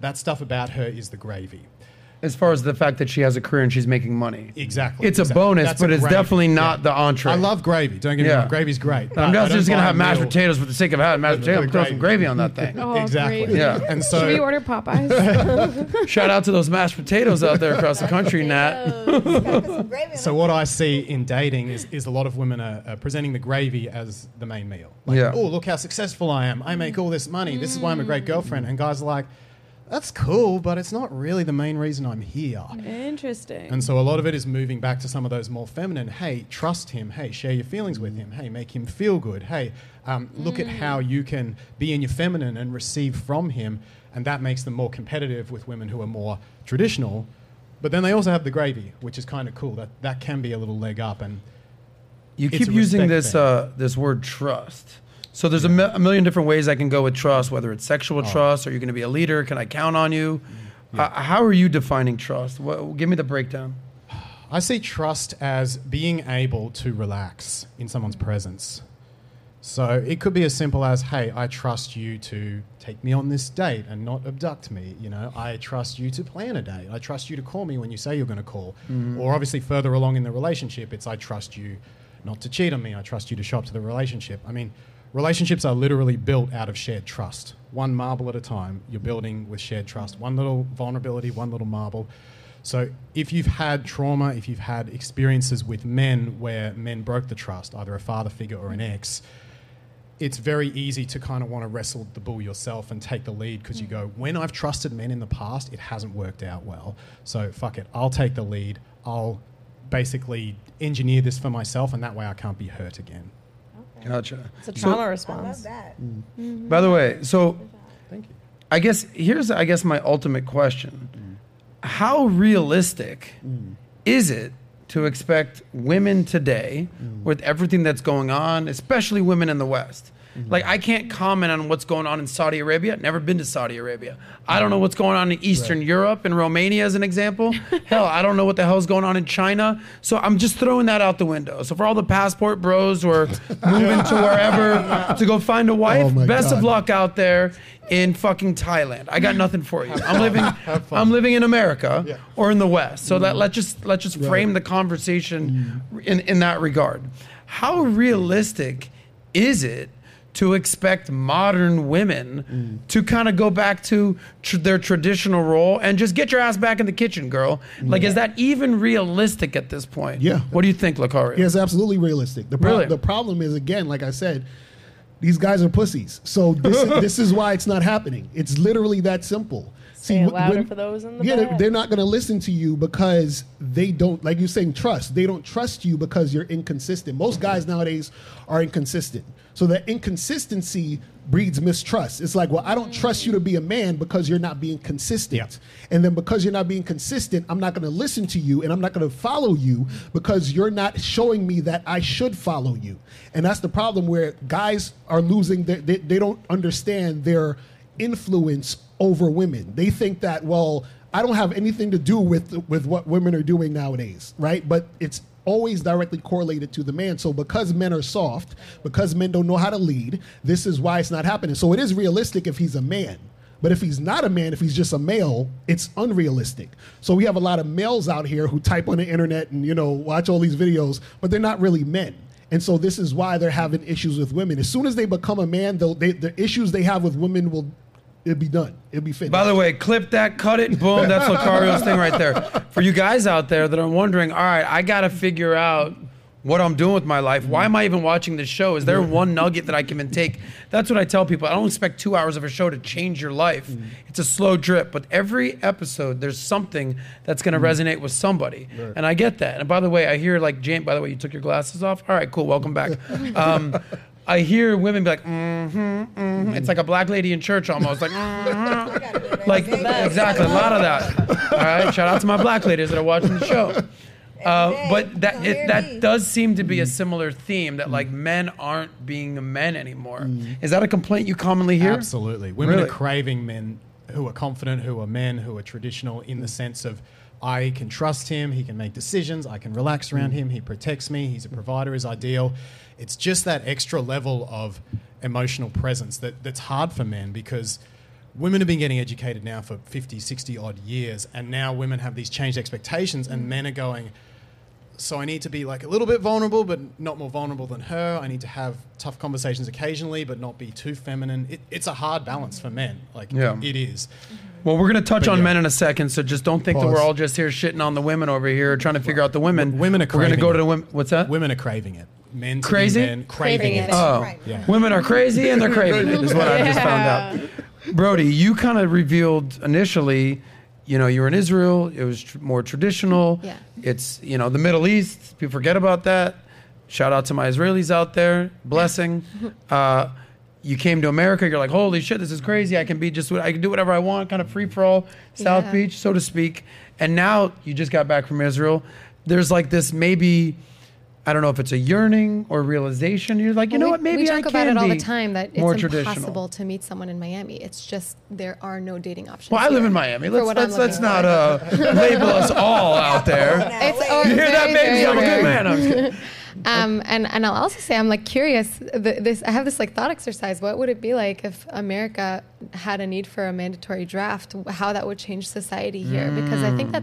That stuff about her is the gravy. As far as the fact that she has a career and she's making money. Exactly. It's a bonus, That's but a it's gravy. definitely not Yeah. the entree. I love gravy. Don't get me Yeah. wrong. Gravy's great. I'm not just going to have mashed meal- potatoes for the sake of having mashed potatoes. I'm throwing some Gravy. gravy on that thing. Oh, exactly. great. Yeah. And so Should we order Popeyes? Shout out to those mashed potatoes out there across the country, Nat. So what I see in dating is, is a lot of women are, are presenting the gravy as the main meal. Like, Yeah. oh, look how successful I am. I make all this money. This is why I'm a great girlfriend. And guys are like, that's cool, but it's not really the main reason I'm here. Interesting. And so a lot of it is moving back to some of those more feminine. Hey, trust him. Hey, share your feelings with him. Hey, make him feel good. Hey, um, look at how you can be in your feminine and receive from him. And that makes them more competitive with women who are more traditional. But then they also have the gravy, which is kind of cool. That that can be a little leg up. And You keep using this uh, this word trust. So there's a, mi- a million different ways I can go with trust, whether it's sexual Oh. trust, are you going to be a leader? Can I count on you? Uh, how are you defining trust? What, give me the breakdown. I see trust as being able to relax in someone's presence. So it could be as simple as, hey, I trust you to take me on this date and not abduct me. You know, I trust you to plan a date. I trust you to call me when you say you're going to call. Or obviously further along in the relationship, it's I trust you not to cheat on me. I trust you to show up to the relationship. I mean, relationships are literally built out of shared trust. One marble at a time, you're building with shared trust. One little vulnerability, one little marble. So if you've had trauma, if you've had experiences with men where men broke the trust, either a father figure or an ex, it's very easy to kind of want to wrestle the bull yourself and take the lead because you go, mm. when I've trusted men in the past, it hasn't worked out well. So fuck it, I'll take the lead. I'll basically engineer this for myself, and that way I can't be hurt again. Gotcha. It's a So- trauma I response. love that. Mm. By the way, so Thank you. I guess here's I guess my ultimate question. Mm. How realistic mm. is it to expect women today with everything that's going on, especially women in the West? Mm-hmm. Like I can't comment on what's going on in Saudi Arabia. Never been to Saudi Arabia. I don't know what's going on in Eastern Europe and Romania as an example. Hell, I don't know what the hell's going on in China. So I'm just throwing that out the window. So for all the passport bros who are moving to wherever to go find a wife, Oh best of luck out there in fucking Thailand. I got nothing for you. I'm living I'm living in America or in the West. So that let's just let's just frame the conversation in in that regard. How realistic is it to expect modern women mm. to kind of go back to tr- their traditional role and just get your ass back in the kitchen, girl? Mm. Like, is that even realistic at this point? Yeah. What do you think, Locario? Yeah, it's absolutely realistic. The, pro- Really? the problem is, again, like I said, these guys are pussies. So this, this is why it's not happening. It's literally that simple. Say it louder when- for those in the yeah, they're, back. they're not going to listen to you because they don't, like you're saying, trust. They don't trust you because you're inconsistent. Most guys nowadays are inconsistent. So that inconsistency breeds mistrust. It's like, well, I don't trust you to be a man because you're not being consistent. And then because you're not being consistent, I'm not going to listen to you and I'm not going to follow you because you're not showing me that I should follow you. And that's the problem where guys are losing, their, they, they don't understand their influence over women. They think that, well, I don't have anything to do with with what women are doing nowadays, right? But it's always directly correlated to the man. So because men are soft, because men don't know how to lead, this is why it's not happening. So it is realistic if he's a man. But if he's not a man, if he's just a male, it's unrealistic. So we have a lot of males out here who type on the internet and you know watch all these videos, but they're not really men. And so this is why they're having issues with women. As soon as they become a man, they'll, the issues they have with women will it'll be done. It'll be finished. By the way, clip that, cut it, boom. That's Locario's thing right there. For you guys out there that are wondering, all right, I got to figure out what I'm doing with my life. Why am I even watching this show? Is there one nugget that I can even take? That's what I tell people. I don't expect two hours of a show to change your life. It's a slow drip, but every episode there's something that's going to resonate with somebody, and I get that. And by the way, I hear like Jane. By the way, you took your glasses off. All right, cool. Welcome back. Um, I hear women be like, mm-hmm, mm-hmm. It's like a black lady in church almost, like, mm-hmm. like exactly a lot of that. All right, shout out to my black ladies that are watching the show. Uh, but that it, that does seem to be a similar theme that like men aren't being men anymore. Is that a complaint you commonly hear? Absolutely. Women Really? are craving men who are confident, who are men, who are traditional in the sense of I can trust him, he can make decisions, I can relax around him, he protects me, he's a provider, is ideal. It's just that extra level of emotional presence that, that's hard for men because women have been getting educated now for 50, 60 odd years, and now women have these changed expectations, and mm. men are going, so I need to be like a little bit vulnerable, but not more vulnerable than her. I need to have tough conversations occasionally, but not be too feminine. It, it's a hard balance for men. Like Yeah. it is. Mm-hmm. Well, we're gonna touch But on yeah. men in a second, so just don't think that we're all just here shitting on the women over here, trying to figure out the women. Women are We're gonna craving go it. to the women. What's that? Women are craving it. Men to be Crazy? men, craving, Craving it. it. Oh, Right. Yeah. women are crazy and they're craving it, is what I just found out. Brody, you kind of revealed initially, you know, you were in Israel. It was tr- more traditional. Yeah. It's you know the Middle East. People forget about that. Shout out to my Israelis out there. Blessing. Uh, you came to America. You're like, holy shit, this is crazy. I can be just. what- I can do whatever I want. Kind of free for all, South Yeah. Beach, so to speak. And now you just got back from Israel. There's like this maybe. I don't know if it's a yearning or realization. You're like, you know we, what? Maybe we I joke can about it all the time that it's more impossible to meet someone in Miami. It's just there are no dating options. Well, I live in Miami. Let's let's, let's not uh, label us all out there. It's or You hear that, very, baby? I'm a good man. I'm kidding. Um, and and I'll also say I'm like curious. The, this I have this like thought exercise. What would it be like if America had a need for a mandatory draft? How that would change society here? Because I think that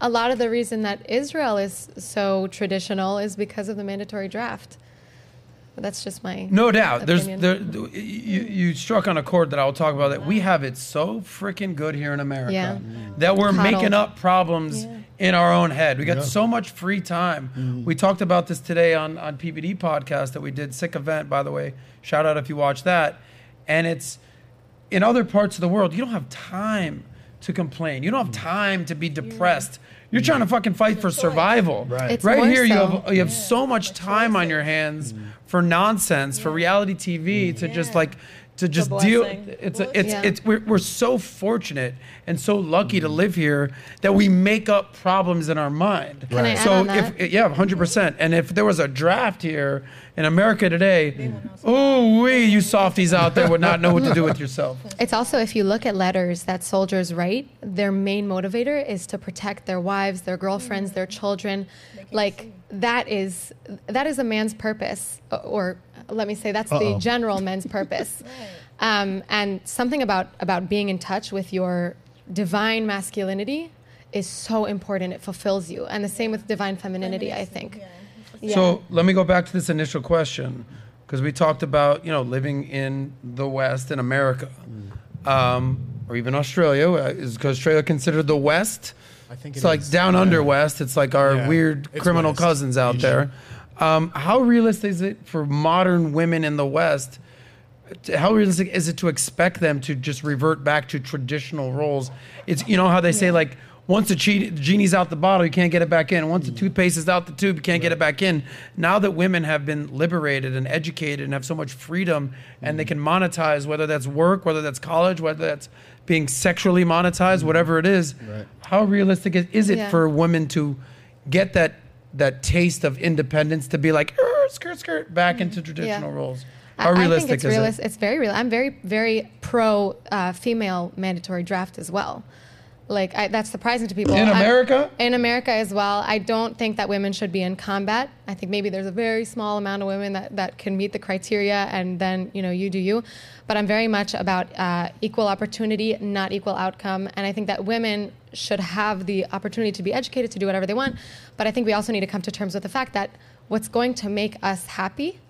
a lot of the reason that Israel is so traditional is because of the mandatory draft. That's just my No doubt. There's there, you, you struck on a chord that I'll talk about. That we have it so freaking good here in America Yeah. that we're Coddled. making up problems Yeah. in our own head. We got so much free time. Mm-hmm. We talked about this today on on PBD podcast that we did. Sick event, by the way. Shout out if you watch that. And it's in other parts of the world, you don't have time to complain. You don't have time to be depressed. You're trying to fucking fight for survival. Right. It's right more here, you so. have you have so much time on your hands mm. for nonsense, for reality TV to just like to just deal. It's a, it's Yeah. it's we're, we're so fortunate and so lucky to mm-hmm. live here that we make up problems in our mind. Can I add so on that? if yeah, hundred percent. And if there was a draft here in America today, oh we you softies out there would not know what to do with yourself. It's also, if you look at letters that soldiers write, their main motivator is to protect their wives, their girlfriends, their children. Like that is that is a man's purpose, o- or let me say that's the Uh-oh. general men's purpose. um, and something about about being in touch with your divine masculinity is so important. It fulfills you, and the same with divine femininity. I think. Yeah. So let me go back to this initial question because we talked about you know living in the West in America, um, or even Australia. Uh, Is Australia considered the West? I think It's it like down Yeah. under West. It's like our Yeah. weird It's criminal West, cousins out usually. there. Um, how realistic is it for modern women in the West? to- How realistic is it to expect them to just revert back to traditional roles? It's you know how they say like once the che- genie's out the bottle, you can't get it back in. Once the mm. toothpaste is out the tube, you can't get it back in. Now that women have been liberated and educated and have so much freedom, and they mm. can monetize whether that's work, whether that's college, whether that's being sexually monetized, mm. whatever it is. Right. How realistic is, is it Yeah. for women to get that that taste of independence to be like "Er, skirt skirt back into traditional roles? I- How I realistic think it's is realis- it? It's very real. I'm very, very pro uh, female mandatory draft as well. Like I, that's surprising to people In I- America? in America as well. I don't think that women should be in combat. I think maybe there's a very small amount of women that, that can meet the criteria, and then you know you do you. But I'm very much about uh, equal opportunity, not equal outcome. And I think that women should have the opportunity to be educated to do whatever they want. But I think we also need to come to terms with the fact that what's going to make us happy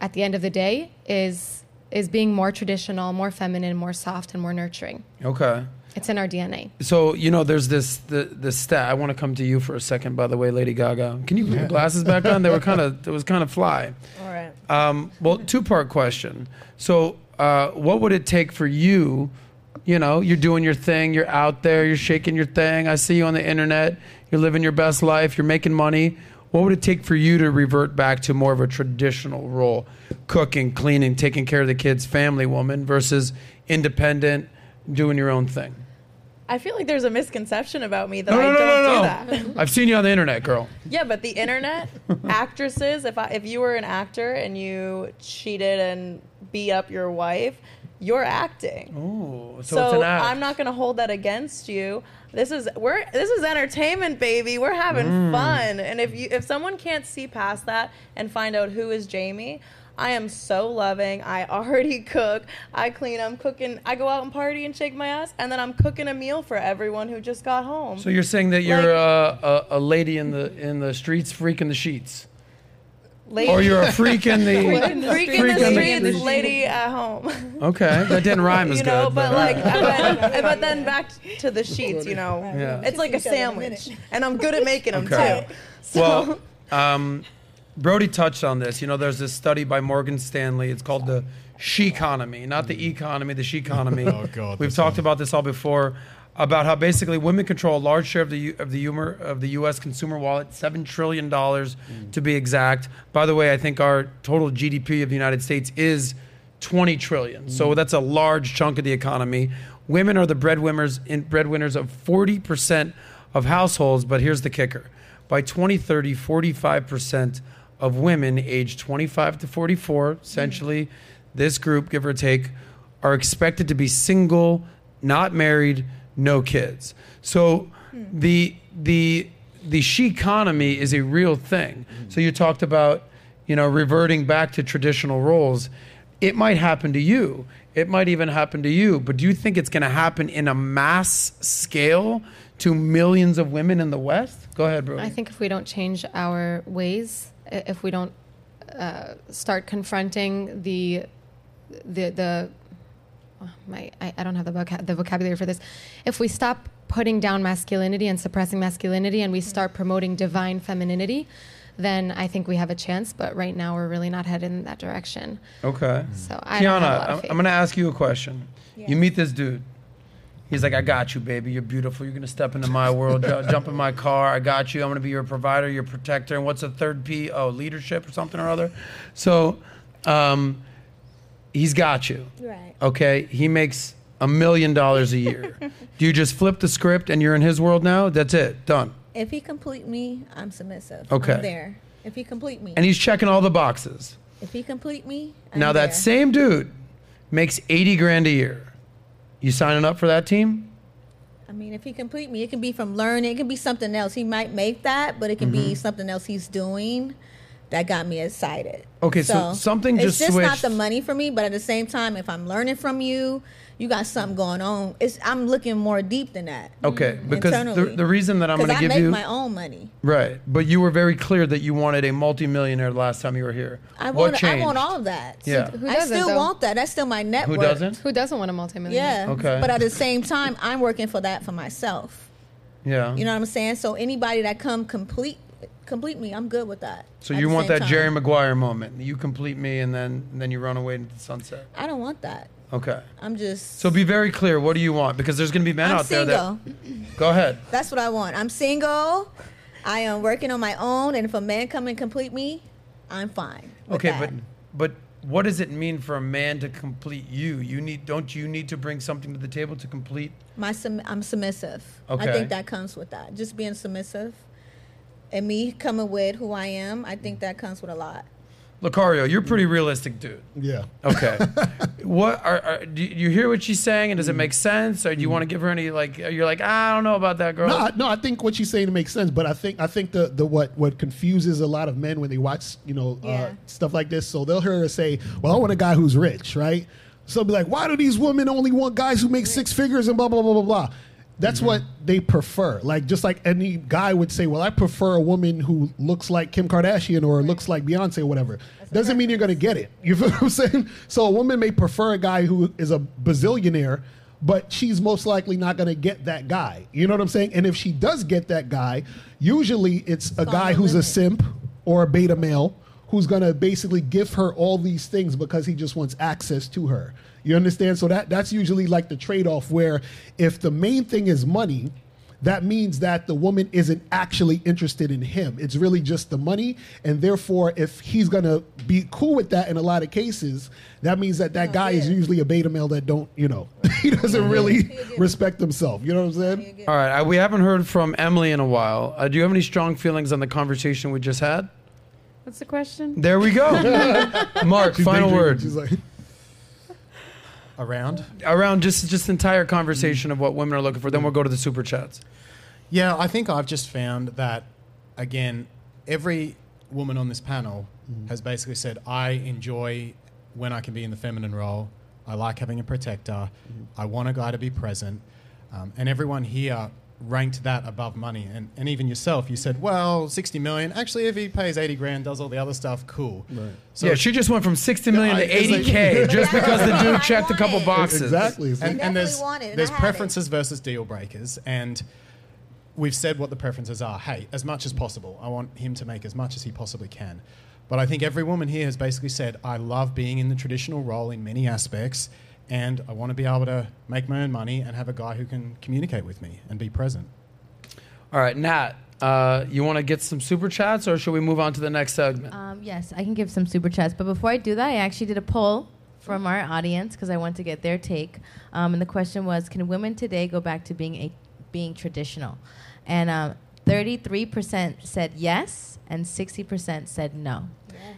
at the end of the day is is being more traditional, more feminine, more soft, and more nurturing. Okay. It's in our DNA. So you know, there's this the the stat. I want to come to you for a second. By the way, Lady Gaga, can you put your glasses back on? They were kind of it was kind of fly. All right. Um, well, two part question. So, uh, what would it take for you? You know, you're doing your thing. You're out there. You're shaking your thing. I see you on the internet. You're living your best life. You're making money. What would it take for you to revert back to more of a traditional role, cooking, cleaning, taking care of the kids, family woman, versus independent, doing your own thing? I feel like there's a misconception about me that No, I no, don't no, do that. I've seen you on the internet, girl. Yeah, but the internet, actresses, if I, if you were an actor and you cheated and beat up your wife, you're acting. Ooh, so, So, it's an act. I'm not going to hold that against you. This is we're this is entertainment, baby. We're having Mm. fun. And if you if someone can't see past that and find out who is Jamie, I am so loving. I already cook. I clean. I'm cooking. I go out and party and shake my ass, and then I'm cooking a meal for everyone who just got home. So you're saying that you're Like- uh, a, a lady in the in the streets, freaking the sheets, Lady- or you're a freak in the freak in the Freak in the streets, streets. lady at home. Okay, that didn't rhyme as you know, good. but all like, right. but, but then back to the sheets. You know, Yeah. it's like a Each other in a sandwich, and I'm good at making them Okay. too. So, well, um, Brody touched on this. You know, there's this study by Morgan Stanley. It's called the she economy, not the mm. economy, the she economy. Oh, God, We've talked one. about this all before. About how basically women control a large share of the of the humor of the U.S. consumer wallet, seven trillion dollars mm. to be exact. By the way, I think our total GDP of the United States is twenty trillion. So mm. that's a large chunk of the economy. Women are the breadwinners in breadwinners of forty percent of households. But here's the kicker: by 2030, 45 percent of women aged 25 to 44, essentially, this group, give or take, are expected to be single, not married, no kids. So the the the she economy is a real thing. So you talked about, you know, reverting back to traditional roles. It might happen to you. It might even happen to you. But do you think it's going to happen in a mass scale to millions of women in the West? Go ahead, bro. I think if we don't change our ways, if we don't uh, start confronting the the the oh, my I, I don't have the voca- the vocabulary for this. If we stop putting down masculinity and suppressing masculinity, and we start promoting divine femininity, then I think we have a chance. But right now, we're really not headed in that direction. Okay. So I don't have a lot Keiona, I'm. I'm going to ask you a question. You meet this dude. He's like, I got you, baby. You're beautiful. You're going to step into my world, ju- jump in my car. I got you. I'm going to be your provider, your protector. And what's the third P? Oh, leadership or something or other. So, um, he's got you. Right. Okay, he makes a million dollars a year. Do you just flip the script and you're in his world now? That's it, done. If he complete me, I'm submissive. Okay. I'm there. If he complete me, And he's checking all the boxes. if he complete me, I'm now that there. same dude makes eighty grand a year. You signing up for that team? I mean, if he complete me, it can be from learning. It can be something else. He might make that, but it can Mm-hmm. be something else he's doing that got me excited. Okay, so something just it's just just not the money for me, but at the same time, if I'm learning from you, you got something going on. It's I'm looking more deep than that. Okay, mm-hmm. because the, the reason that I'm going to give you my own money. right, but you were very clear that you wanted a multimillionaire the last time you were here. I what want I want all of that. Yeah. Who I doesn't, still though? want that. That's still my network. Who doesn't? Who doesn't want a multimillionaire? Yeah. Okay. But at the same time, I'm working for that for myself. Yeah. You know what I'm saying? So anybody that come complete complete me, I'm good with that. so you want that time. Jerry Maguire moment? You complete me, and then and then you run away into the sunset. I don't want that. Okay. I'm just So be very clear. What do you want? Because there's going to be men I'm out there single. that. Go ahead. That's what I want. I'm single. I am working on my own, and if a man come and complete me, I'm fine. Okay, that. but but what does it mean for a man to complete you? You need don't you need to bring something to the table to complete? my sum- I'm submissive. Okay. I think that comes with that. Just being submissive, and me coming with who I am. I think that comes with a lot. Locario, you're a pretty realistic dude. Yeah. Okay. what are, are do you hear what she's saying and does it make sense or do you want to give her any like you're like "Ah, I don't know about that girl? No, I, no, I think what she's saying makes sense, but I think I think the the what what confuses a lot of men when they watch you know uh, stuff like this. So they'll hear her say, "Well, I want a guy who's rich, right?" So they'll be like, "Why do these women only want guys who make six figures and blah blah blah blah blah?" That's Mm-hmm. what they prefer. Like just like any guy would say, "Well, I prefer a woman who looks like Kim Kardashian or looks like Beyonce or whatever." Doesn't mean you're going to get it. You feel what I'm saying? So a woman may prefer a guy who is a bazillionaire but she's most likely not going to get that guy. You know what I'm saying? And if she does get that guy, usually it's a guy who's a simp or a beta male who's going to basically give her all these things because he just wants access to her. You understand? So that that's usually like the trade-off where if the main thing is money, that means that the woman isn't actually interested in him. It's really just the money. And therefore, if he's going to be cool with that in a lot of cases, that means that that guy is usually a beta male that don't, you know, he doesn't really respect himself. You know what I'm saying? All right, I, we haven't heard from Emily in a while. Uh, do you have any strong feelings on the conversation we just had? What's the question? There we go. Mark, She's final daydreaming. word. She's like, Around? Around just just entire conversation of what women are looking for. Then we'll go to the super chats. Yeah, I think I've just found that, again, every woman on this panel has basically said, I enjoy when I can be in the feminine role. I like having a protector. I want a guy to be present. Um, and everyone here ranked that above money. And, and even yourself, you said, well, 60 million. Actually, if he pays 80 grand, does all the other stuff, cool. Right. So yeah, she just went from 60 million to I- it's 80k just because the dude checked a couple boxes. exactly. It's and, and there's, definitely want and there's I it. preferences versus deal breakers and we've said what the preferences are hey as much as possible i want him to make as much as he possibly can but i think every woman here has basically said i love being in the traditional role in many aspects and i want to be able to make my own money and have a guy who can communicate with me and be present All right, Nat, uh, you want to get some super chats or should we move on to the next segment? Um, yes, I can give some super chats. But before I do that, I actually did a poll from our audience because I want to get their take. Um, and the question was, can women today go back to being a being traditional? And um, 33% said yes, and 60% said no.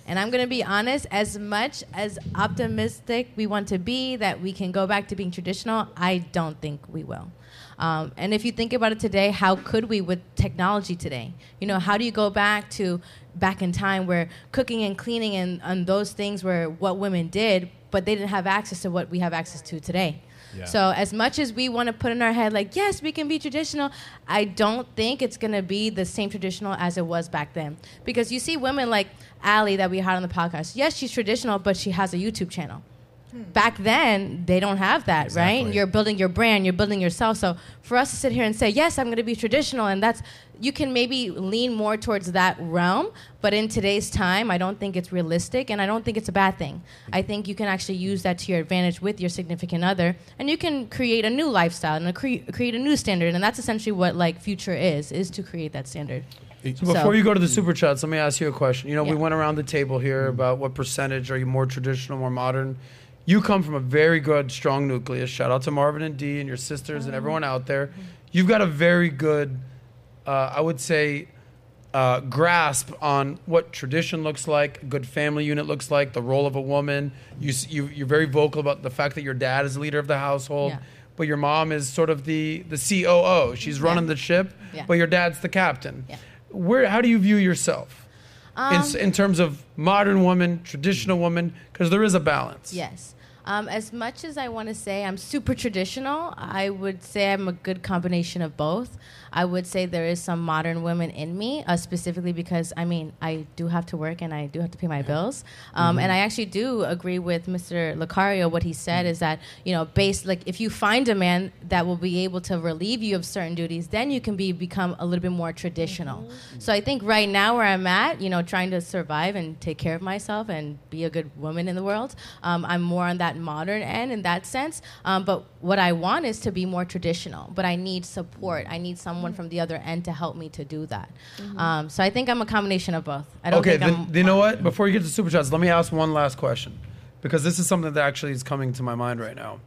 And I'm going to be honest, as much as optimistic we want to be that we can go back to being traditional, I don't think we will. Um, and if you think about it today, how could we with technology today? You know, how do you go back to back in time where cooking and cleaning and, and those things were what women did, but they didn't have access to what we have access to today? So as much as we want to put in our head like yes we can be traditional, I don't think it's gonna be the same traditional as it was back then. Because you see women like Allie that we had on the podcast. Yes, she's traditional, but she has a YouTube channel. Back then, they don't have that, right? You're building your brand, you're building yourself. So for us to sit here and say, yes, I'm going to be traditional, and that's you can maybe lean more towards that realm. But in today's time, I don't think it's realistic, and I don't think it's a bad thing. I think you can actually use that to your advantage with your significant other, and you can create a new lifestyle and a cre- create a new standard. And that's essentially what like future is: is to create that standard. So before So- you go to the super chats, let me ask you a question. You know, we went around the table here mm-hmm. about what percentage are you more traditional, more modern. You come from a very good, strong nucleus. Shout out to Marvin and Dee and your sisters and everyone out there. You've got a very good, uh, I would say, uh, grasp on what tradition looks like, a good family unit looks like, the role of a woman. You you you're very vocal about the fact that your dad is the leader of the household, Yeah. but your mom is sort of the the COO. She's running the ship, Yeah. but your dad's the captain. Yeah. Where how do you view yourself Um, in terms of modern woman, traditional woman? Because there is a balance. Yes. Um, as much as I want to say I'm super traditional, I would say I'm a good combination of both. I would say there is some modern women in me, uh, specifically because I mean I do have to work and I do have to pay my bills. Um, And I actually do agree with Mr. Locario. What he said is that you know, based like if you find a man that will be able to relieve you of certain duties, then you can be become a little bit more traditional. So I think right now where I'm at, you know, trying to survive and take care of myself and be a good woman in the world, um, I'm more on that modern end in that sense. Um, but what I want is to be more traditional. But I need support. I need someone mm-hmm. from the other end to help me to do that. Mm-hmm. Um, so I think I'm a combination of both. I don't Okay, think then, you know what? Before you get to super chats, let me ask one last question, because this is something that actually is coming to my mind right now.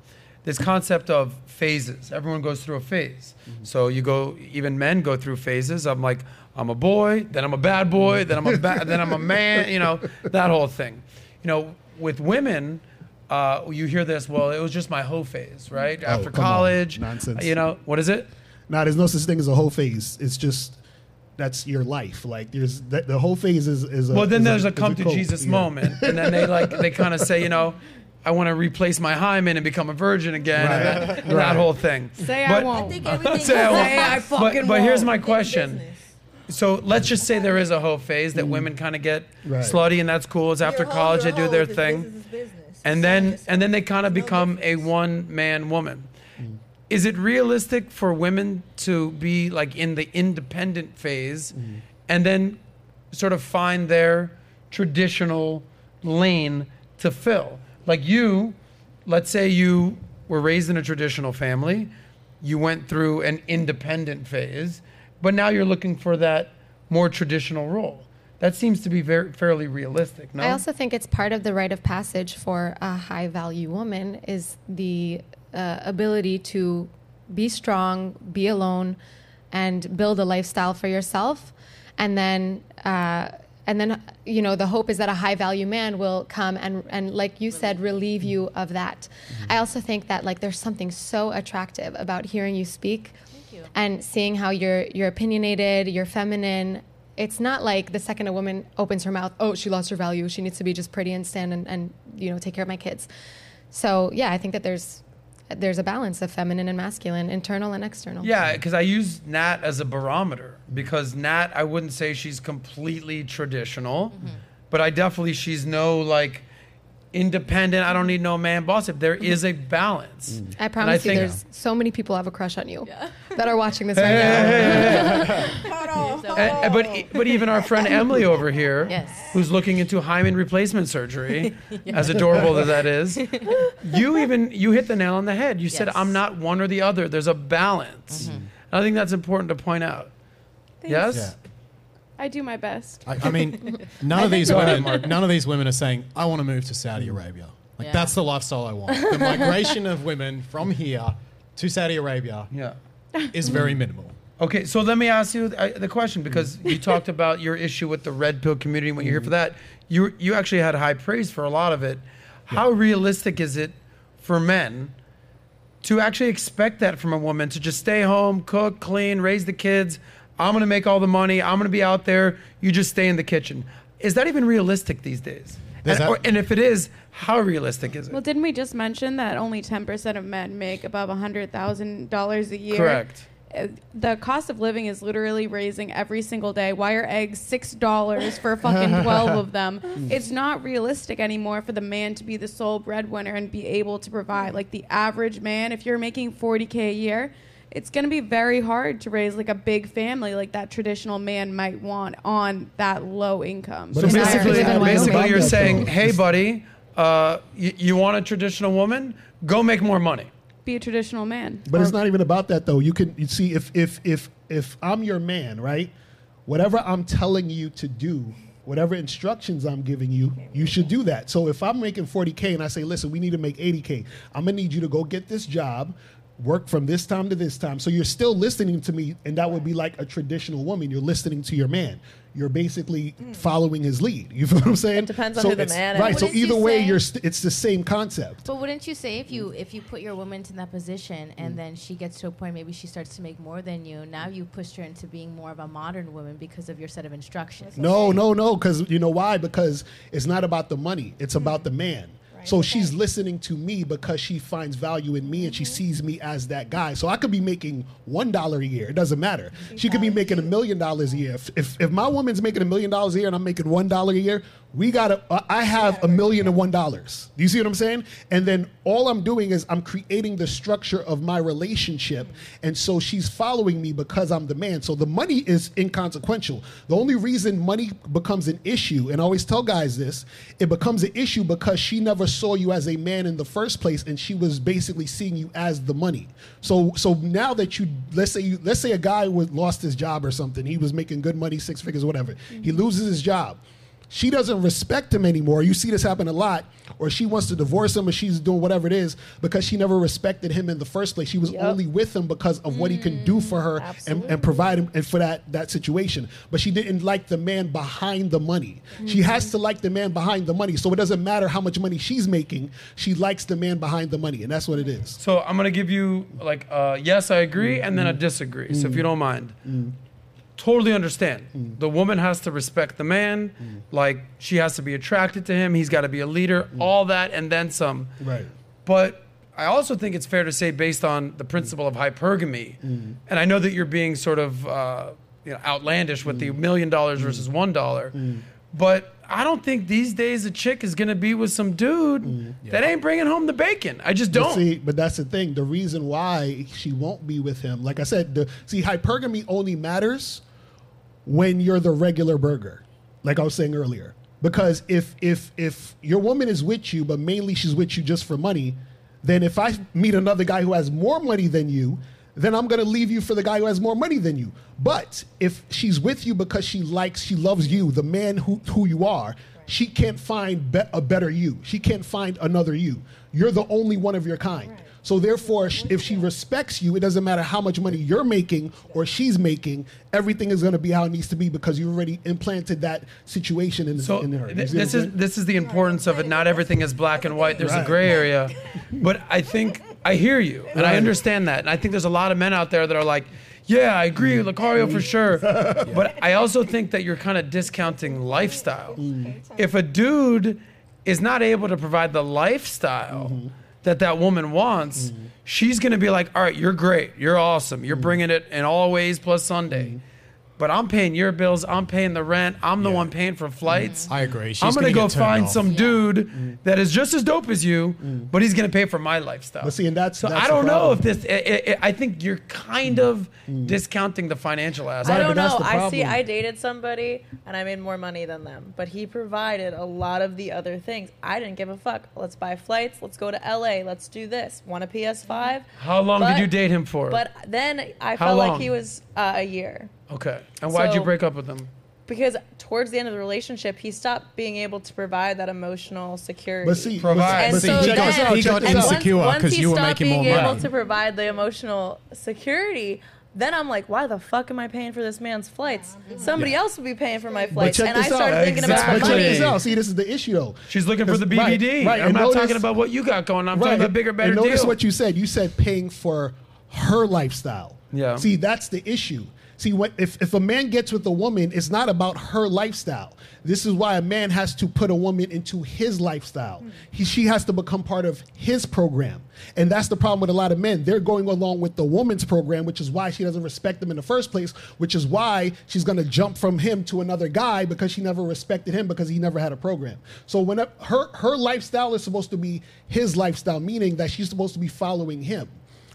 This concept of phases. Everyone goes through a phase. Mm-hmm. So you go, even men go through phases. I'm like, I'm a boy, then I'm a bad boy, then I'm a ba- then I'm a man. You know, that whole thing. You know, with women. Uh, you hear this? Well, it was just my hoe phase, right? After Oh, come on. college, Nonsense. You know what is it? Nah, there's no such thing as a whole phase. It's just that's your life. Like there's the, the whole phase is is a, Well, then is there's a, is come to code. Jesus Yeah. moment, and then they like they kind of say, you know, I want to replace my hymen and become a virgin again, and that, and that whole thing. Say I But- won't. I think Say I won't. Say I fucking But, but here's my question. So let's just say there is a hoe phase that women kind of get Right. slutty, and that's cool. It's after You're a hoe, college they do their thing, business, it's business. And then and then they kind of become a one man woman. Mm. Is it realistic for women to be like in the independent phase, mm. and then sort of find their traditional lane to fill? Like you, let's say you were raised in a traditional family, you went through an independent phase, but now you're looking for that more traditional role. That seems to be very fairly realistic. No, I also think it's part of the rite of passage for a high value woman is the uh, ability to be strong, be alone, and build a lifestyle for yourself, and then. Uh, and then, you know, the hope is that a high value man will come and, and, like you said, relieve you of that. I also think that, like, there's something so attractive about hearing you speak and seeing how you're you're opinionated, you're feminine. It's not like the second a woman opens her mouth, oh, she lost her value. She needs to be just pretty and stand and, and you know take care of my kids. So yeah, I think that there's there's a balance of feminine and masculine, internal and external. Yeah, because I use Nat as a barometer because Nat, I wouldn't say she's completely traditional, mm-hmm. but I definitely she's no like independent. I don't need no man boss. If there is a balance, I And promise you, think- there's so many people have a crush on you that are watching this right now. And- and- but but even our friend Emily over here, Yes. who's looking into hymen replacement surgery, as adorable as that is, you even you hit the nail on the head. You said Yes. Mm-hmm. I'm not one or the other. There's a balance. And I think that's important to point out. Yes. Yeah. I do my best. I, I mean, none of these women, none of these women are saying, "I want to move to Saudi mm. Arabia." Like Yeah. that's the lifestyle I want. The migration of women from here to Saudi Arabia Yeah. is very minimal. Okay, so let me ask you uh, the question because mm. you talked about your issue with the red pill community. When you're here for mm. that, you you actually had high praise for a lot of it. How realistic is it for men to actually expect that from a woman to just stay home, cook, clean, raise the kids? I'm gonna make all the money. I'm gonna be out there. You just stay in the kitchen. Is that even realistic these days? And, that- or, and if it is, how realistic is it? Well, didn't we just mention that only 10% of men make above $100,000 a year? Correct. Uh, The cost of living is literally raising every single day. Why are eggs $6 for fucking 12 of them? It's not realistic anymore for the man to be the sole breadwinner and be able to provide. Like the average man, if you're making 40K a year, it's going to be very hard to raise like a big family like that traditional man might want on that low income. So basically, live in Wyoming. basically, you're saying, "Hey, buddy, uh, you, you want a traditional woman? Go make more money." be a traditional man. But it's not even about that though. You can you see if if if if I'm your man, right? Whatever I'm telling you to do whatever instructions I'm giving you, you should do that. So if I'm making 40K and I say, listen, we need to make 80K, I'm gonna need you to go get this job, work from this time to this time. So you're still listening to me, and that would be like a traditional woman. You're listening to your man. You're basically hmm. following his lead. You feel what I'm saying? It depends on who the man. Right. So Wouldn't you either way, say- you're st- it's the same concept. But wouldn't you say if you if you put your woman in that position and hmm. then she gets to a point maybe she starts to make more than you, now you pushed her into being more of a modern woman because of your set of instructions. No, no, no. Because you know why? Because it's not about the money. It's about hmm. the man. So she's listening to me because she finds value in me and she mm-hmm. sees me as that guy. So I could be making one dollar a year. It doesn't matter. She could be making a million dollars a year. If, if if my woman's making a million dollars a year and I'm making one dollar a year, we gotta. Uh, I have a million and one dollars. Do you see what I'm saying? And then all I'm doing is I'm creating the structure of my relationship, and so she's following me because I'm the man. So the money is inconsequential. The only reason money becomes an issue, and I always tell guys this, it becomes an issue because she never saw you as a man in the first place, and she was basically seeing you as the money. So so now that you let's say you let's say a guy was lost his job or something, he was making good money, six figures, whatever. He loses his job she doesn't respect him anymore. You see this happen a lot, or she wants to divorce him, or she's doing whatever it is because she never respected him in the first place. She was Yep. only with him because of what he can do for her and, and provide him and for that that situation. But she didn't like the man behind the money. She has mm-hmm. to like the man behind the money. So it doesn't matter how much money she's making. She likes the man behind the money, and that's what it is. So I'm gonna give you like uh, yes, I agree, mm-hmm. and then a disagree. So if you mm-hmm. don't mind, totally understand. Mm. The woman has to respect the man, mm. like she has to be attracted to him. He's got to be a leader, mm. all that, and then some. Right. But I also think it's fair to say, based on the principle of hypergamy, and I know that you're being sort of uh, you know outlandish with the million dollars versus one dollar, but I don't think these days a chick is gonna be with some dude that ain't bringing home the bacon. I just don't. see, but that's the thing. The reason why she won't be with him, like I said, the, see, hypergamy only matters when you're the regular burger, like I was saying earlier. Because if if if your woman is with you, but mainly she's with you just for money, then if I meet another guy who has more money than you, then I'm gonna leave you for the guy who has more money than you. But if she's with you because she likes, she loves you, the man who who you are, she can't find be- a better you. She can't find another you. You're the only one of your kind. So therefore, if she respects you, it doesn't matter how much money you're making or she's making. Everything is going to be how it needs to be because you've already implanted that situation in, So in her. Th- this is this is the importance of it. Not everything is black and white. There's a gray area, but I think I hear you and I understand that. And I think there's a lot of men out there that are like, "Yeah, I agree, Mm. Locario for sure," but I also think that you're kind of discounting lifestyle. Mm. If a dude is not able to provide the lifestyle Mm-hmm. That that woman wants, she's gonna be like, "All right, you're great, you're awesome, you're Mm. bringing it in all ways plus Sunday." But I'm paying your bills. I'm paying the rent. I'm the one paying for flights. Mm-hmm. I agree. She's I'm gonna, gonna go find off. some dude mm-hmm. that is just as dope as you, mm-hmm. but he's gonna pay for my lifestyle. But see, and that's- so that's I don't know if this. I, I, I think you're kind of discounting the financial I aspect. Right, don't know. I see. I dated somebody and I made more money than them, but he provided a lot of the other things. I didn't give a fuck. Let's buy flights. Let's go to LA. Let's do this. Want a PS5? How long But- did you date him for? But then I How felt long? like he was uh, a year okay. And why'd you So- break up with him? because towards the end of the relationship, he stopped being able to provide that emotional security. But see, Provide. but, and see, so check then, this out. He check got this and out. once, insecure once 'cause he you were stopped making more being able money. to provide the emotional security, then I'm like, why the fuck am I paying for this man's flights? Somebody else would be paying for my flights, check and I this out. started thinking about Exactly. the But check money. this out. See, this is the issue, though. She's looking for the Right, BBD. right, I'm and not notice- talking about what you got going. on. I'm talking about bigger, better and notice deal. what you said. You said paying for her lifestyle. Yeah. See, that's the issue. See, what if, if a man gets with a woman, it's not about her lifestyle. This is why a man has to put a woman into his lifestyle. He, she has to become part of his program. And that's the problem with a lot of men. They're going along with the woman's program, which is why she doesn't respect them in the first place, which is why she's going to jump from him to another guy because she never respected him because he never had a program. So when it- her her lifestyle is supposed to be his lifestyle, meaning that she's supposed to be following him.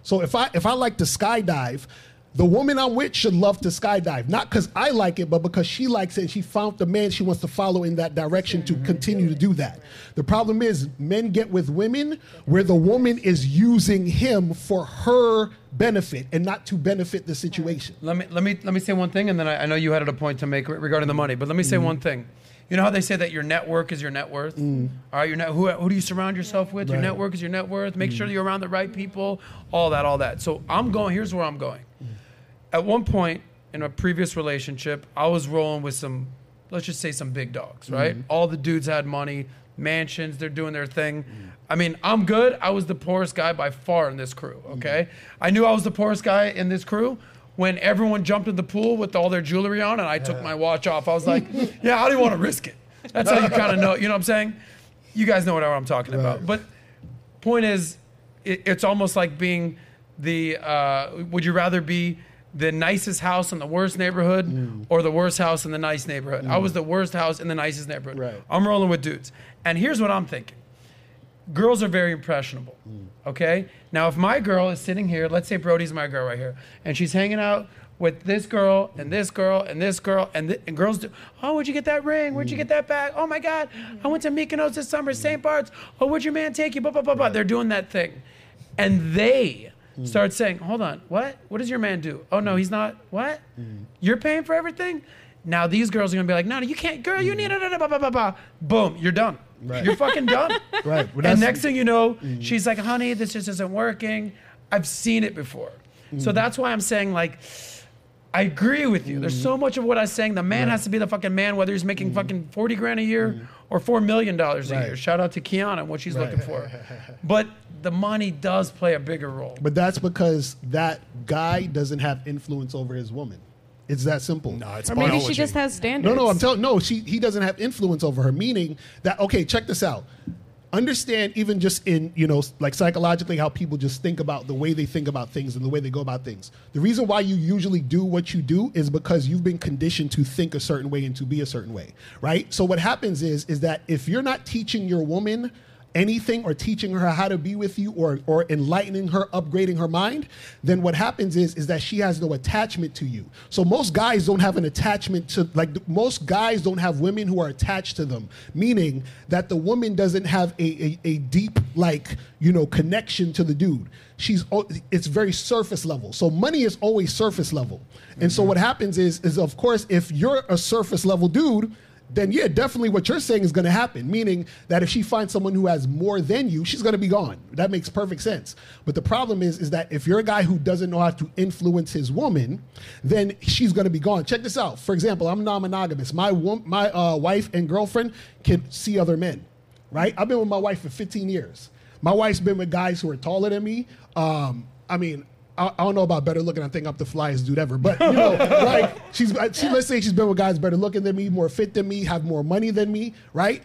So if I if I like to skydive, the woman I'm with should love to skydive, not because I like it, but because she likes it and she found the man she wants to follow in that direction to continue to do that. The problem is men get with women where the woman is using him for her benefit and not to benefit the situation. Let me let me let me say one thing, and then I, I know you had a point to make regarding the money. But let me say Mm-hmm. one thing: You know how they say that your network is your net worth? Mm. All right, your net, who, who do you surround yourself with? Your network is your net worth. Make sure mm. you're around the right people, all that, all that. So I'm going, here's where I'm going. Mm. At one point in a previous relationship, I was rolling with some, let's just say some big dogs, mm-hmm. right? All the dudes had money, mansions, they're doing their thing. Mm-hmm. I mean, I'm good. I was the poorest guy by far in this crew, mm-hmm. okay? I knew I was the poorest guy in this crew when everyone jumped in the pool with all their jewelry on and I took my watch off. I was like, yeah, I didn't want to risk it. That's how you kind of know, you know what I'm saying? You guys know what I'm talking about. But point is, it, it's almost like being the. Uh, would you rather be the nicest house in the worst neighborhood Mm. or the worst house in the nice neighborhood? I was the worst house in the nicest neighborhood. Right. I'm rolling with dudes, and here's what I'm thinking. Girls are very impressionable. Mm. Okay. Now, if my girl is sitting here, let's say Brody's my girl right here, and she's hanging out with this girl and this girl and this girl and, th- and girls do oh where'd you get that ring where'd you get that bag oh my god i went to mykonos this summer st bart's oh where'd your man take you blah blah blah blah they're doing that thing and they Mm. start saying hold on what? What does your man do? Oh no he's not. What? Mm. You're paying for everything? Now these girls are gonna be like no no you can't girl you need mm. it blah, blah, blah, blah. boom you're done. Right. you're fucking done. Right. Well, and next thing you know, she's like, honey, this just isn't working. I've seen it before. So that's why I'm saying, like, I agree with you. There's so much of what I'm saying. The man has to be the fucking man, whether he's making fucking 40 grand a year or $4 million a Right. year. Shout out to Keiona and what she's looking for. But the money does play a bigger role. But that's because that guy doesn't have influence over his woman. It's that simple. No, it's Or maybe she just has standards. No, no, I'm telling no, she he doesn't have influence over her, meaning that okay, check this out. Understand even just in, you know, like psychologically how people just think about the way they think about things and the way they go about things. The reason why you usually do what you do is because you've been conditioned to think a certain way and to be a certain way, right? So what happens is is that if you're not teaching your woman anything or teaching her how to be with you or or enlightening her upgrading her mind then what happens is is that she has no attachment to you. So most guys don't have an attachment to like most guys don't have women who are attached to them. Meaning that the woman doesn't have a a, a deep like you know connection to the dude. She's it's very surface level. So money is always surface level. And so mm-hmm. what happens is is of course if you're a surface level dude then yeah, definitely what you're saying is going to happen. Meaning that if she finds someone who has more than you, she's going to be gone. That makes perfect sense. But the problem is, is that if you're a guy who doesn't know how to influence his woman, then she's going to be gone. Check this out. For example, I'm non-monogamous. My my uh, wife and girlfriend can see other men. Right? I've been with my wife for 15 years. My wife's been with guys who are taller than me. Um, I mean, I, I don't know about better looking. I think I'm the flyest dude ever. But you know, like she's uh, she, let's say she's been with guys better looking than me, more fit than me, have more money than me, right?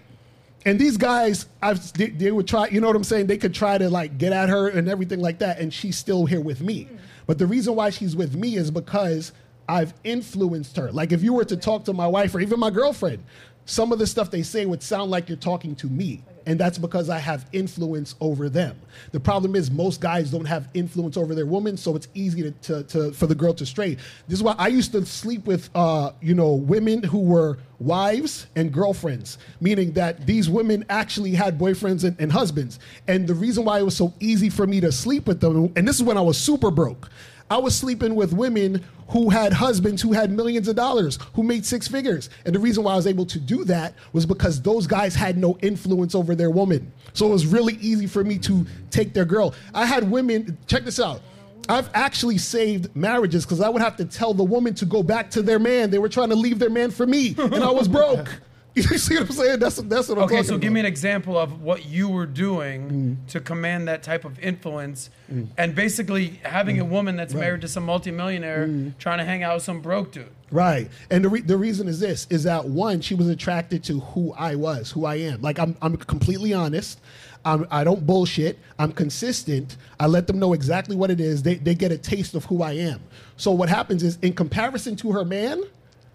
And these guys, I've they, they would try. You know what I'm saying? They could try to like get at her and everything like that, and she's still here with me. Mm. But the reason why she's with me is because I've influenced her. Like if you were to talk to my wife or even my girlfriend, some of the stuff they say would sound like you're talking to me. And that's because I have influence over them. The problem is most guys don't have influence over their woman, so it's easy to, to, to for the girl to stray. This is why I used to sleep with uh, you know, women who were wives and girlfriends, meaning that these women actually had boyfriends and, and husbands. And the reason why it was so easy for me to sleep with them, and this is when I was super broke. I was sleeping with women who had husbands who had millions of dollars, who made six figures. And the reason why I was able to do that was because those guys had no influence over their woman. So it was really easy for me to take their girl. I had women, check this out. I've actually saved marriages because I would have to tell the woman to go back to their man. They were trying to leave their man for me, and I was broke. You see what I'm saying? That's that's what I'm Okay, so about. give me an example of what you were doing mm. to command that type of influence, mm. and basically having a mm. woman that's married to some multimillionaire trying to hang out with some broke dude. Right. And the, re- the reason is this is that one, she was attracted to who I was, who I am. Like I'm, I'm completely honest. I'm, I don't bullshit. I'm consistent. I let them know exactly what it is. They, they get a taste of who I am. So what happens is in comparison to her man,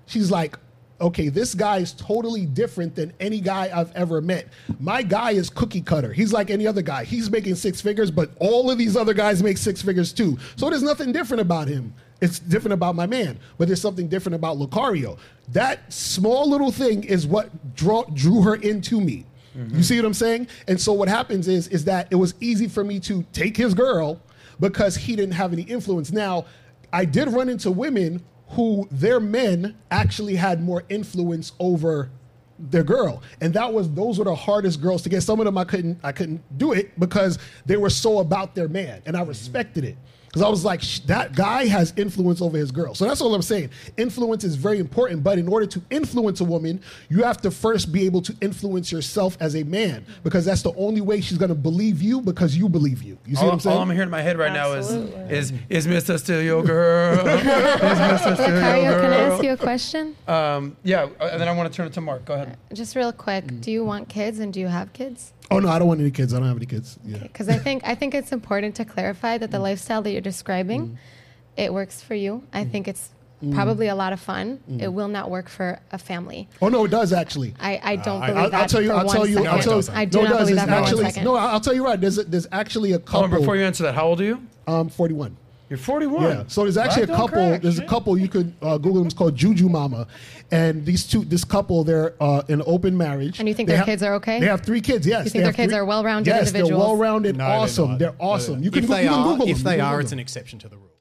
she's like, okay, this guy is totally different than any guy I've ever met. My guy is cookie cutter. He's like any other guy. He's making six figures, but all of these other guys make six figures too. So there's nothing different about him. It's different about my man, but there's something different about Locario. That small little thing is what draw, drew her into me. Mm-hmm. You see what I'm saying? And so what happens is is that it was easy for me to take his girl because he didn't have any influence. Now, I did run into women who their men actually had more influence over their girl, and that was those were the hardest girls to get. Some of them I couldn't I couldn't do it because they were so about their man, and I respected it. Because I was like, that guy has influence over his girl. So that's all I'm saying. Influence is very important, but in order to influence a woman, you have to first be able to influence yourself as a man, because that's the only way she's going to believe you because you believe you. You see all, what I'm saying? all I'm hearing in my head right Absolutely. now is is is Mr. Still your girl? is Mr. Still your Locario, can I ask you a question? Um, yeah, uh, and then I want to turn it to Mark. Go ahead. Just real quick, do you want kids and do you have kids? Oh no, I don't want any kids. I don't have any kids. Yeah. Because I think I think it's important to clarify that the mm. lifestyle that you're describing, mm. it works for you. I mm. think it's probably a lot of fun. It will not work for a family. Oh no, it does actually. I, I don't I- believe I'll, that. I'll tell you. for I'll one tell you. second. I'll tell you. I do no, not does. believe It's that actually, one second. No, I'll tell you right. There's a, there's actually a Hold couple. on, before you answer that, how old are you? um, 41. You're 41. Yeah. So there's actually Black a couple. crack, There's a couple you could uh, Google them. It's called Juju Mama, and these two, this couple, they're uh, in open marriage. And you think They their have- kids are okay? They have three kids. Yes. You think their kids three- are well-rounded yes, individuals? they're well-rounded, No, they're awesome. not. They're awesome. You can if go- they you can are, Google if they You are, Google it's an exception to the rule.